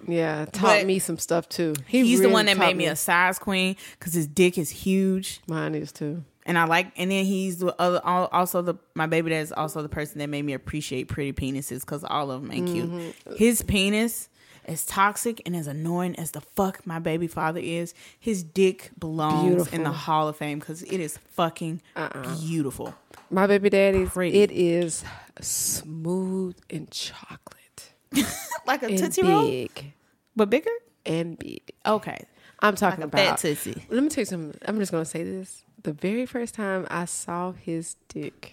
Yeah, taught me some stuff too. He He's the one that made me a size queen because his dick is huge. Mine is too. and I like, and then he's the other, also the my baby dad is also the person that made me appreciate pretty penises because all of them ain't Mm-hmm. cute. His penis, as toxic and as annoying as the fuck my baby father is, his dick belongs in the Hall of Fame because it is fucking Uh-uh. beautiful. My baby daddy's Pretty. it is smooth and chocolate. Like a tootsie roll, big but bigger. and big. Okay, I'm talking like about. tootsie. Let me tell you something. I'm just gonna say this. The very first time I saw his dick,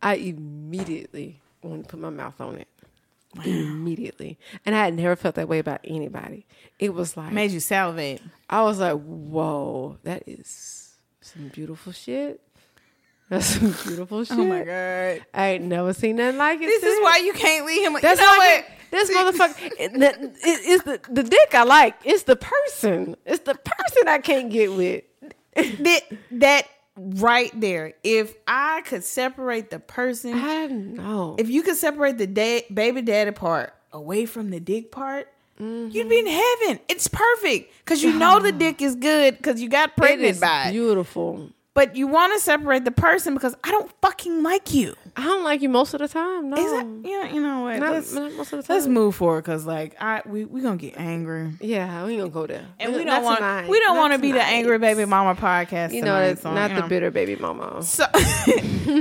I immediately wanted to put my mouth on it. Immediately, and I had never felt that way about anybody. It was like Made you salivate. I was like, "Whoa, that is some beautiful shit." That's some beautiful shit. Oh my god. I ain't never seen nothing like it. This is why you can't leave him. That's you know why what? this motherfucker. it- it- it's the the dick I like. It's the person. It's the person I can't get with. that, that right there. If I could separate the person, I know. if you could separate the da- baby daddy part away from the dick part, you'd be in mm-hmm. heaven. It's perfect because you know the dick is good because you got pregnant is by it. beautiful. But you want to separate the person because I don't fucking like you. I don't like you most of the time. No, that you know? Know what? not, let's, not most of the time. let's move forward because like I we we gonna get angry. Yeah, we gonna go there. And we don't want tonight. we don't want to be the angry baby mama podcast. You know, tonight, so, not you the bitter baby mama. So,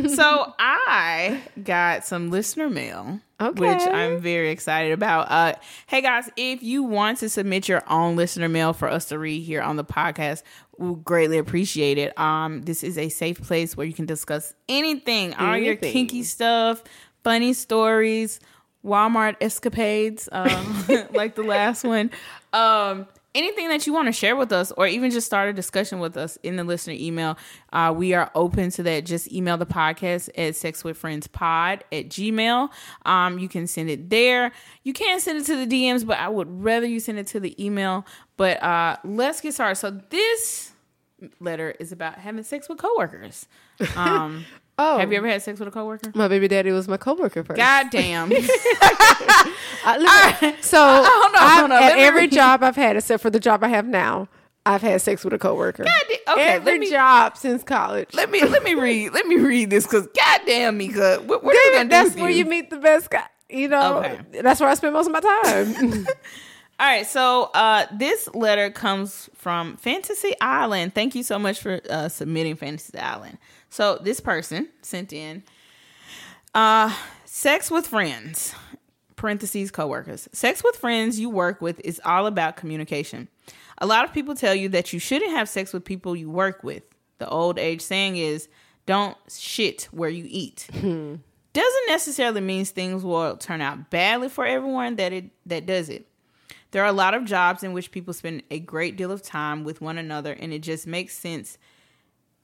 so I got some listener mail, Okay. which I'm very excited about. Uh, hey guys, if you want to submit your own listener mail for us to read here on the podcast, we greatly appreciate it. Um, this is a safe place where you can discuss anything, all your Anything. Kinky stuff, funny stories, Walmart escapades, um, like the last one. Um, anything that you want to share with us or even just start a discussion with us in the listener email uh, we are open to that. Just email the podcast at sexwithfriendspod at gmail. Um, you can send it there. You can send it to the dms but i would rather you send it to the email. But uh, let's get started. So this letter is about having sex with coworkers. Um, Oh, have you ever had sex with a coworker My baby daddy was my coworker first. god damn I- so on, I've- hold on, at let me every job I've had, except for the job I have now, I've had sex with a coworker. God okay, every me- job since college. let me let me read let me read this because goddamn me, cuz what, what are gonna that's where you meet the best guy. You know, Okay. that's where I spend most of my time. All right, so uh, this letter comes from Fantasy Island. Thank you so much for uh, submitting Fantasy Island. So this person sent in uh, sex with friends, parentheses coworkers. Sex with friends you work with is all about communication. A lot of people tell you that you shouldn't have sex with people you work with. The old age saying is, "Don't shit where you eat." Doesn't necessarily mean things will turn out badly for everyone that it that does it. There are a lot of jobs in which people spend a great deal of time with one another, and it just makes sense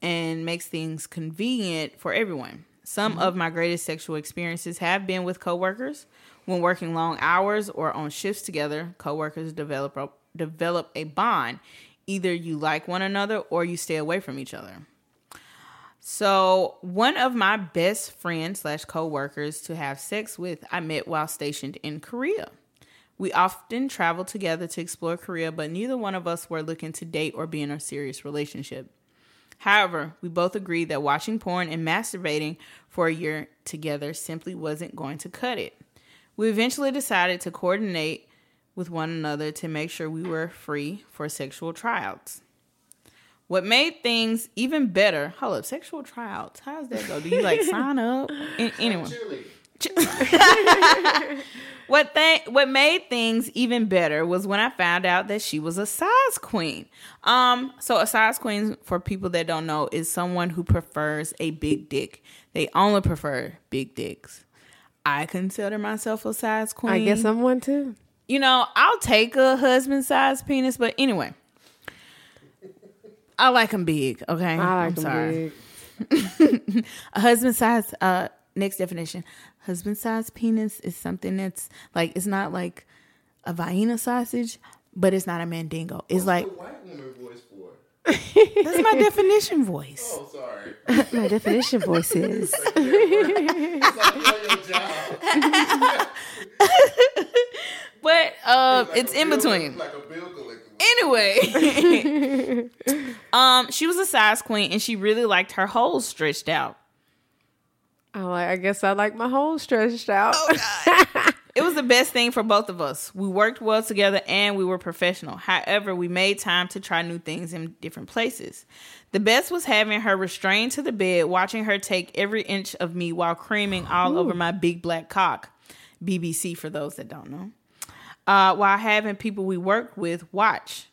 and makes things convenient for everyone. Some mm-hmm. of my greatest sexual experiences have been with coworkers. When working long hours or on shifts together, coworkers develop a, develop a bond. Either you like one another or you stay away from each other. So, one of my best friends slash coworkers to have sex with, I met while stationed in Korea. We often traveled together to explore Korea, but neither one of us were looking to date or be in a serious relationship. However, we both agreed that watching porn and masturbating for a year together simply wasn't going to cut it. We eventually decided to coordinate with one another to make sure we were free for sexual tryouts. What made things even better, hold up, sexual tryouts. How does that go? Do you like sign up? Anyone? Cheerleader. What th- what made things even better was when I found out that she was a size queen. Um, so a size queen, for people that don't know, is someone who prefers a big dick. They only prefer big dicks. I consider myself a size queen. I guess I'm one too. you know, I'll take a husband size penis, but anyway, I like them big. Okay, I like I'm them sorry. big. A husband size. Uh, next definition: husband size penis is something that's like it's not like a Vienna sausage, but it's not a mandingo. It's like the white woman voice for? that's my definition voice. Oh, sorry. My definition voice is. It's like you're your job. But uh, Like it's a in bill- between. Like a bill. Anyway, um, she was a size queen, and she really liked her holes stretched out. I like. I guess I like my whole stretched out. It was the best thing for both of us. We worked well together and we were professional. However, we made time to try new things in different places. The best was having her restrained to the bed, watching her take every inch of me while creaming all over my big black cock. BBC for those that don't know. Uh, while having people we work with watch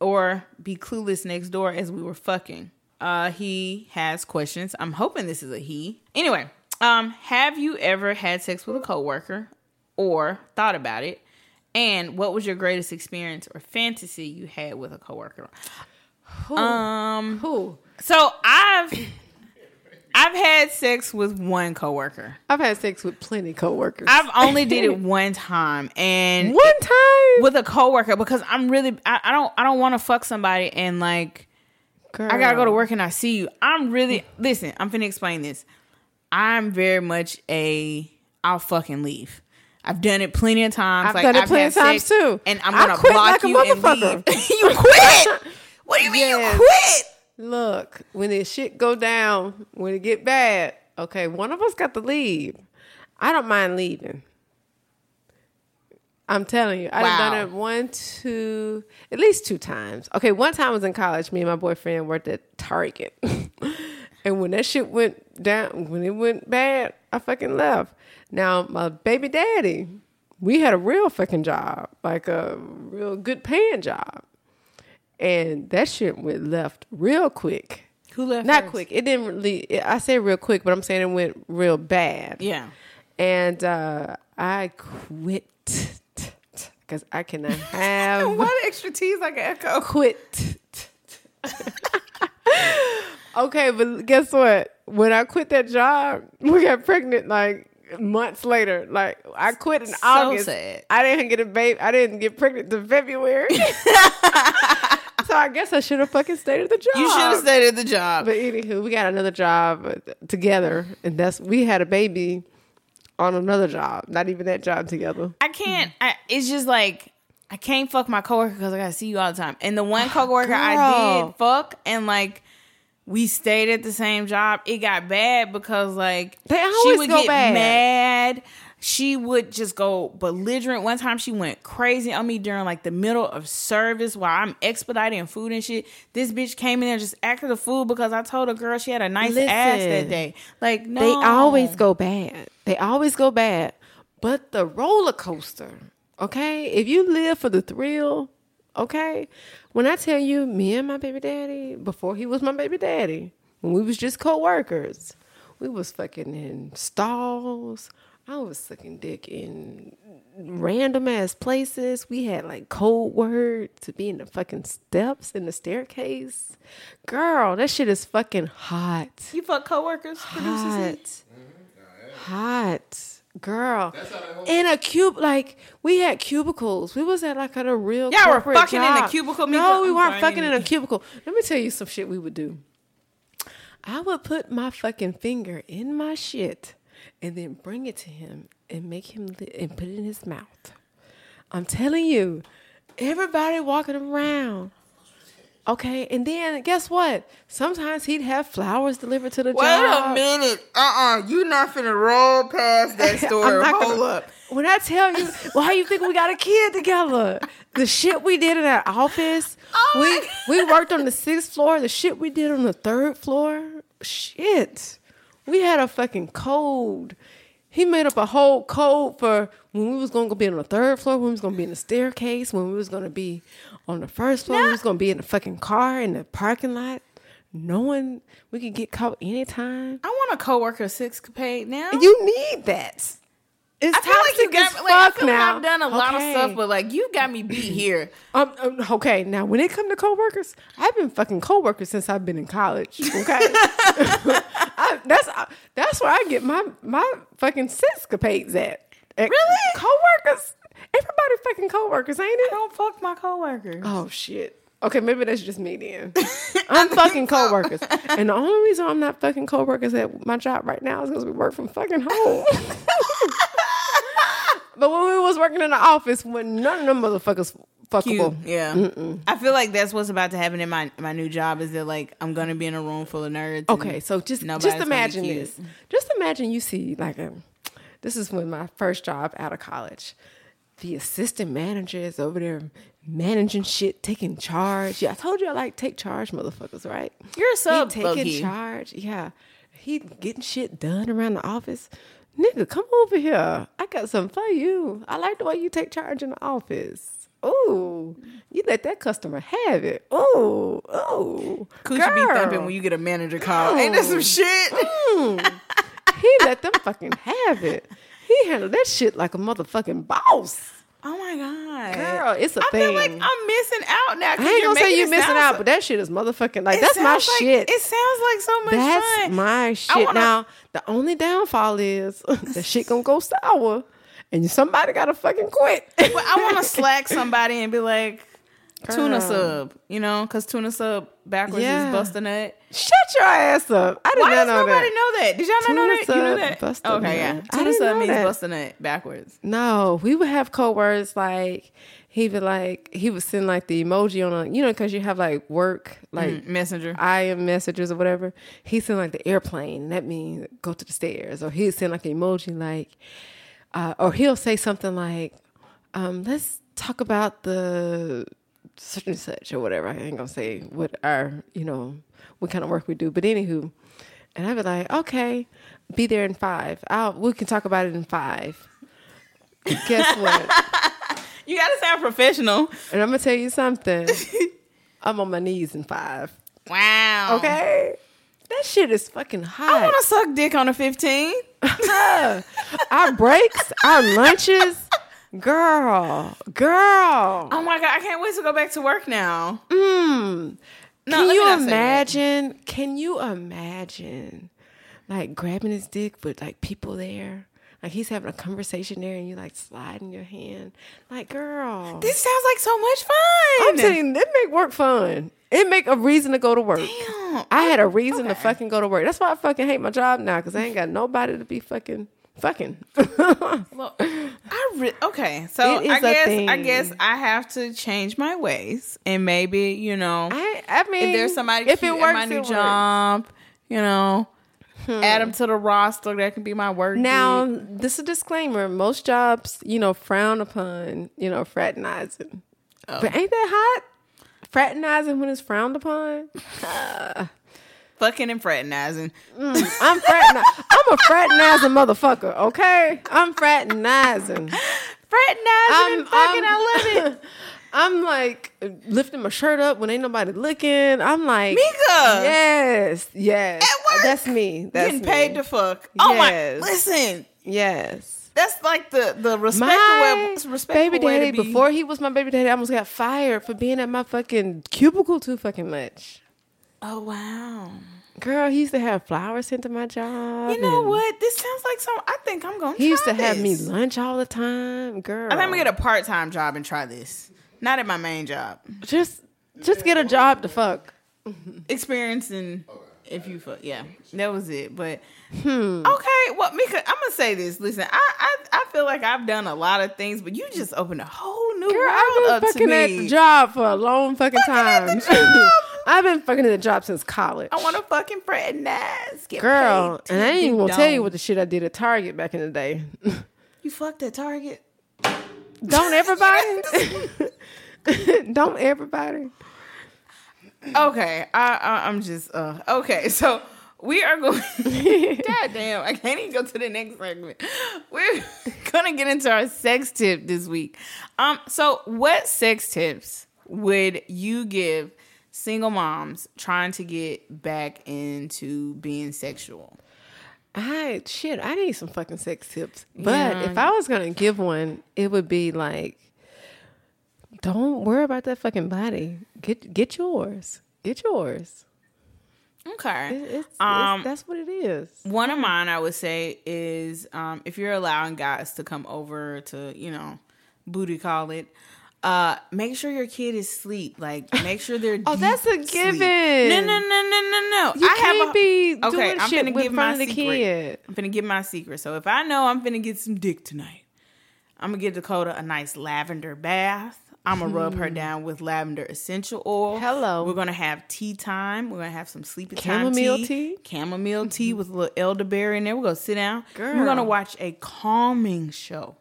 or be clueless next door as we were fucking. Uh, he has questions. I'm hoping this is a he. Anyway, um, have you ever had sex with a coworker or thought about it? And what was your greatest experience or fantasy you had with a coworker? Um, Who? so I've I've had sex with one coworker. I've had sex with plenty of coworkers. I've only did it one time, and one time with a coworker because I'm really I, I don't I don't want to fuck somebody and like Girl. I gotta go to work and I see you. I'm really listen. I'm finna explain this. I'm very much a I'll fucking leave. I've done it plenty of times. I've like done it I've plenty of times, sex, too. And I'm gonna block like you and leave. you quit. What do you mean Yes. you quit? Look, when this shit go down, when it get bad, okay, one of us got to leave. I don't mind leaving. I'm telling you, I've Wow. done it one, two, at least two times. Okay, one time I was in college. Me and my boyfriend worked at Target, and when that shit went down, when it went bad, I fucking left. Now my baby daddy, we had a real fucking job, like a real good paying job, and that shit went left real quick. Who left? Not first? quick. It didn't really. I say real quick, but I'm saying it went real bad. Yeah. And uh, I quit because I cannot have What extra T's like an echo? quit. okay, but guess what? When I quit that job, we got pregnant like months later. Like I quit in So August. sad. I didn't get a baby. I didn't get pregnant till February. so I guess I should have fucking stayed at the job. You should have stayed at the job. But anywho, we got another job together, and that's we had a baby on another job. Not even that job together. I can't. I, it's just like I can't fuck my coworker because I gotta see you all the time. And the one coworker I did fuck, and like we stayed at the same job. It got bad because like They she would go get bad. mad. She would just go belligerent. One time she went crazy on me during like the middle of service while I'm expediting food and shit. This bitch came in there just acted the fool because I told a girl she had a nice ass that day. Like no, They always go bad. They always go bad. But the roller coaster, okay? If you live for the thrill, okay? When I tell you, me and my baby daddy, before he was my baby daddy, when we was just co-workers, we was fucking in stalls. I was sucking dick in random ass places. We had like code word to be in the fucking steps in the staircase. Girl, that shit is fucking hot You fuck coworkers, producers. hot, hot, girl. In a cube, like we had cubicles. We was at like at a real. Y'all were corporate fucking in a cubicle? No, we weren't fucking in a cubicle. Let me tell you some shit we would do. I would put my fucking finger in my shit and then bring it to him and make him li- and put it in his mouth. I'm telling you, everybody walking around. Okay, and then guess what? Sometimes he'd have flowers delivered to the Wait job. Wait a minute. Uh uh You not finna roll past that I'm not Hold gonna- up. When I tell you, why you think we got a kid together? The shit we did in that office. Oh we we worked on the sixth floor. The shit we did on the third floor. Shit. We had a fucking code. He made up a whole code for when we was gonna be on the third floor, when we was gonna be in the staircase, when we was gonna be on the first floor, we was gonna be in the fucking car in the parking lot. Knowing we could get caught anytime. I want a coworker sexcapade now. You need that. It's I feel like you got me. Like, I feel now. like I've done a lot of stuff, but like you got me beat here. Um, um, okay, now when it come to coworkers, I've been fucking coworkers since I've been in college. Okay, I, that's that's where I get my my fucking sexcapades at. At Really? coworkers? Everybody fucking coworkers, ain't I it? don't fuck my coworkers. Oh shit. Okay, maybe that's just me then. I'm fucking coworkers, and the only reason I'm not fucking coworkers at my job right now is because we work from fucking home. but when we was working in the office, when none of them motherfuckers Cute. fuckable. Yeah. I feel like that's what's about to happen in my my new job is that like I'm gonna be in a room full of nerds. Okay, so just just imagine this. Just imagine you see like a. This is when my first job out of college. The assistant manager is over there managing shit, taking charge. Yeah, I told you I like take charge, motherfuckers, right? You're a He sub taking low-key. charge. Yeah, he getting shit done around the office. nigga, come over here. I got something for you. I like the way you take charge in the office. Ooh, you let that customer have it. Ooh, ooh. Coochie be thumping when you get a manager call. Ain't that some shit? Mm. he let them fucking have it. He handled that shit like a motherfucking boss. Oh my god, Girl, it's a I thing. I feel like. I'm missing out now. I ain't gonna say you're missing out, so- but that shit is motherfucking like that's my like- shit. It sounds like so much fun. That's fun. my shit. wanna- now, the only downfall is the shit gonna go sour, and somebody gotta fucking quit. But I want to slack somebody and be like, tuna Girl. sub, you know, because tuna sub backwards Yeah. is bust a nut. Shut your ass up. I did Why not does know nobody that. know that? Did y'all not know that? You know that? bust a Okay, yeah. nut. Tuna sub means that. bust a nut backwards. No, we would have code words like he would like he would send like the emoji on a you know because you have like work like Mm, messenger. IM messages or whatever. He send like the airplane. That means go to the stairs. Or he'll send like an emoji like, uh, or he'll say something like, um, "Let's talk about the such and such or whatever." I ain't gonna say what our you know what kind of work we do, but anywho, and I'd be like, "Okay, be there in five. I'll we can talk about it in five. Guess what? You gotta sound professional. and I'm gonna tell you something. I'm on my knees in five. Wow. Okay. That shit is fucking hot. I want to suck dick on a 15. our breaks, our lunches, girl, girl. Oh my God. I can't wait to go back to work now. Mm. No, can you not say that. imagine? Can you imagine, like grabbing his dick with like people there? Like he's having a conversation there, and you like sliding your hand. Like, girl, This sounds like so much fun. I'm saying it make work fun. It make a reason to go to work. Damn. I had a reason to fucking go to work. That's why I fucking hate my job now because I ain't got nobody to be fucking fucking. Well, I re- okay. So I guess I guess I have to change my ways, and maybe you know, I, I mean, if there's somebody if it works, at my new works. job, you know, hmm. add them to the roster. That can be my work. Now, gig. this is a disclaimer. Most jobs, you know, frown upon, you know, fraternizing. Oh. But ain't that hot? Fraternizing when it's frowned upon? Ah. Fucking and fraternizing. Mm, I'm fraternizing. I'm a fraternizing motherfucker, okay? I'm fraternizing. Fraternizing and fucking. I love it. I'm like lifting my shirt up when ain't nobody looking. I'm like, Mika. Yes, yes. At work. That's me. That's Getting me. paid to fuck. Oh Yes. my! Listen, Yes. that's like the the respectable My way, respectful baby way daddy, be. before he was my baby daddy, I almost got fired for being at my fucking cubicle too fucking much. Oh wow! Girl, he used to have flowers sent to my job. You know what? This sounds like some. I think I'm gonna. He used to try have me lunch all the time. Girl. I think I'm gonna get a part time job and try this. Not at my main job. just just get a job to fuck. Experience and if you fuck, yeah, that was it. But Hmm. okay, well, Mika, I'm gonna say this. Listen, I, I I feel like I've done a lot of things, but you just opened a whole new Girl, world I've been up to fucking at the job for a long fucking at time. the job. I've been fucking at the job since college. I want to fucking Fred fraternize, get Girl, paid, and I ain't even gonna tell you what the shit I did at Target back in the day. you fucked at Target. Don't everybody? Don't everybody? Okay, I, I I'm just uh okay. So we are going. God damn, I can't even go to the next segment. We're gonna get into our sex tip this week. Um, so what sex tips would you give single moms trying to get back into being sexual? I shit, I need some fucking sex tips. But Yeah. if I was gonna give one, it would be like, don't worry about that fucking body. Get get yours. Get yours. Okay. It- it's, Um, it's, that's what it is. One of mine, I would say, is um, if you're allowing guys to come over to, you know, booty call it, uh, make sure your kid is asleep. Like, make sure they're. Oh, that's a given. No, no, no, no, no, no. You I can't have a, be okay. doing I'm shit gonna give my secret. kid. I'm gonna give my secret. So if I know I'm gonna get some dick tonight, I'm gonna give Dakota a nice lavender bath. I'm gonna rub her down with lavender essential oil. Hmm. Hello. We're gonna have tea time. We're gonna have some sleepy time Chamomile tea, tea? chamomile tea with a little elderberry in there. We're gonna sit down. Girl. We're gonna watch a calming show.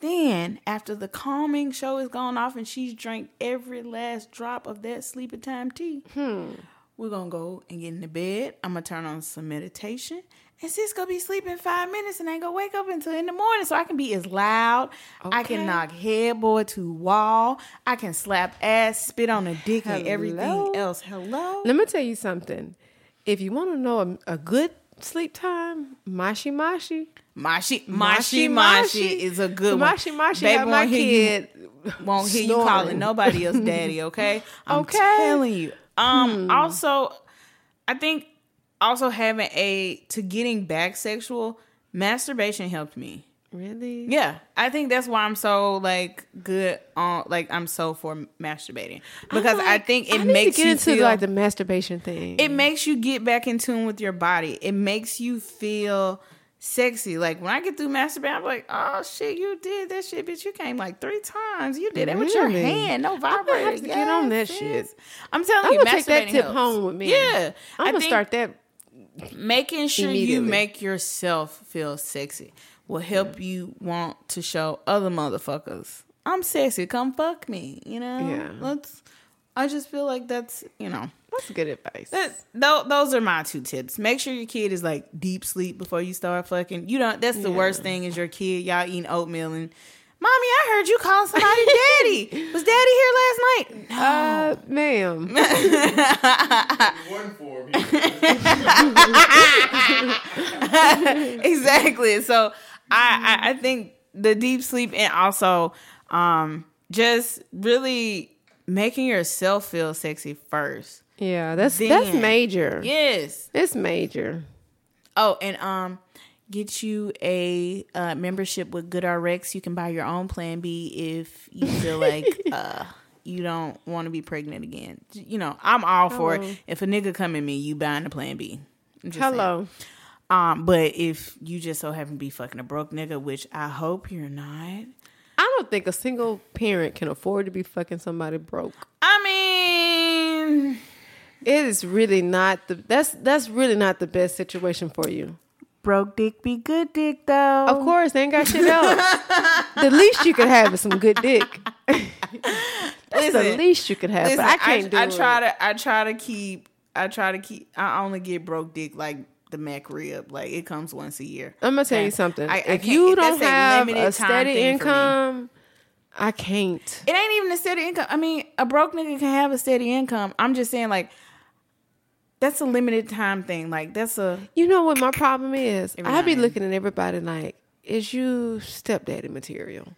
Then, after the calming show is gone off and she's drank every last drop of that sleepy time tea, Hmm. We're gonna go and get in the bed. I'm gonna turn on some meditation. And sis gonna be sleeping five minutes and ain't gonna wake up until in the morning. So I can be as loud. I can knock headboard to wall. I can slap ass, spit on a dick and everything else. Hello. Let me tell you something. If you want to know a, a good sleep time, mashi mashi. Mashi Mashi Mashi is a good one. Mashi mashi. Baby have my won't hear kid. you, won't hear you calling nobody else daddy, okay? I'm Okay. Hmm. telling you. Um also I think also having a to getting back sexual, masturbation helped me. Really? Yeah, I think that's why I'm so like good on like I'm so for masturbating because I, think it I makes get you into feel like the masturbation thing. it makes you get back in tune with your body. It makes you feel sexy. Like when I get through masturbating, I'm like, oh shit, you did that shit, bitch. You came like three times. You did it with your hand, no vibrator. have to get on that Yes, shit. I'm telling I'm you, gonna take that tip helps. home with me. Yeah, I'm I gonna start that. making sure you make yourself feel sexy will help you want to show other motherfuckers I'm sexy. Come fuck me. You know. Yeah. Let's. I just feel like that's you know. That's good advice. That, tho- those are my two tips. Make sure your kid is like deep sleep before you start fucking. You don't. That's the Yeah. worst thing is your kid. Y'all eating oatmeal and. Mommy, I heard you calling somebody daddy. Was daddy here last night? No. Uh, ma'am. One for exactly. So I, I I think the deep sleep and also um just really making yourself feel sexy first. Yeah, that's that's major. Yes. It's major. Oh, and um, get you a uh, membership with GoodRx. You can buy your own Plan B if you feel like uh you don't want to be pregnant again. You know, I'm all for Hello. it. If a nigga come at me, you buying a Plan B. Hello. saying. Um, but if you just so happen to be fucking a broke nigga, which I hope you're not. I don't think a single parent can afford to be fucking somebody broke. I mean, It is really not the that's that's really not the best situation for you. broke dick be good dick though. Of course, they ain't got shit else. the least you could have is some good dick. That's the least you could have. Listen, but I can't do I it. try to. I try to keep. I try to keep. I only get broke dick like the McRib. Like it comes once a year. I'm gonna tell you something. I- I if you don't have limited a steady thing for me. income, I can't. It ain't even a steady income. I mean, a broke nigga can have a steady income. I'm just saying, like, that's a limited time thing. Like, that's a. You know what my problem is? I be looking at everybody like, is you stepdaddy material?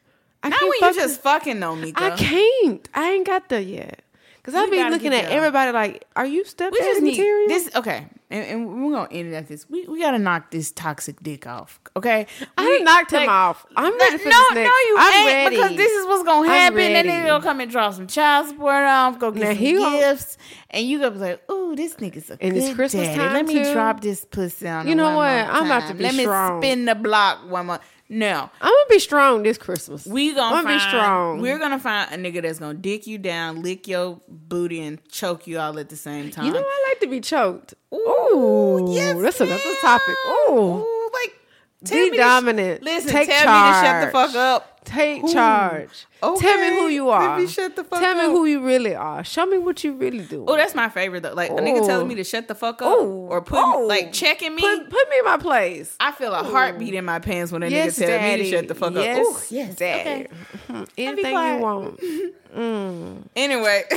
I Not can't when you just fucking know me. I can't. I ain't got there yet. Cause I You be gotta looking at everybody like, are you We stepdaddy just need material? this. Okay, and, and we're gonna end it at this. We we gotta knock this toxic dick off. Okay, I We- knocked him off. I'm ready for no, this no, you I'm ain't ready. because this is what's gonna happen. Ready. nigga gonna come and draw some child support off, go get Now, some gifts, and you gonna be like, "Ooh, this nigga's a And good it's Christmas daddy. time, Let me too. drop this pussy on You know what? I'm about to be Let strong. me spin the block one more." No, I'm gonna be strong this Christmas. we gonna, I'm find, be strong. We're gonna find a nigga that's gonna dick you down, lick your booty, and choke you all at the same time. you know I like to be choked. Ooh, yes, that's a that's a topic. Ooh, Ooh, like tell be me to sh- dominant. listen, Take tell charge. me to shut the fuck up. Take Ooh. charge. Tell me who you let are. me shut the fuck Tell me who you really are. Show me what you really do. Oh, that's my favorite though. Like a nigga telling me to shut the fuck up Ooh. or put Ooh. like checking me. put put me in my place. I feel a heartbeat in my pants when a Yes, nigga tell me daddy. to shut the fuck yes, up. Ooh, yes, daddy. okay. Mhm. Anything you want. Anyway,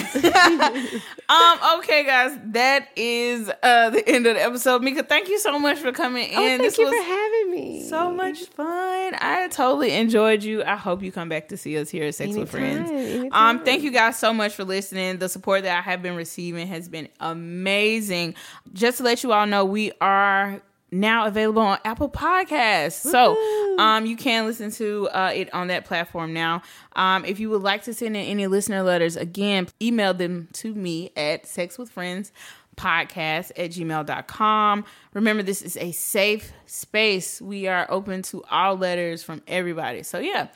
um, okay, guys, that is uh the end of the episode. Mika, thank you so much for coming in. Oh, thank this you was for having me. so much fun. I totally enjoyed you. I hope you come back to see us here at Sex with Friends. anytime. Um, thank you guys so much for listening. The support that I have been receiving has been amazing. Just to let you all know, we are now available on Apple Podcasts. So um you can listen to uh, it on that platform now. Um, if you would like to send in any listener letters, again, email them to me at sexwithfriends podcast at gmail.com. Remember, this is a safe space. We are open to all letters from everybody. So yeah,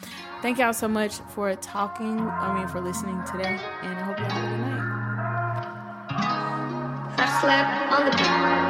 thank y'all so much for talking. I mean for listening today. And I hope y'all have a good night. I slept on the bed.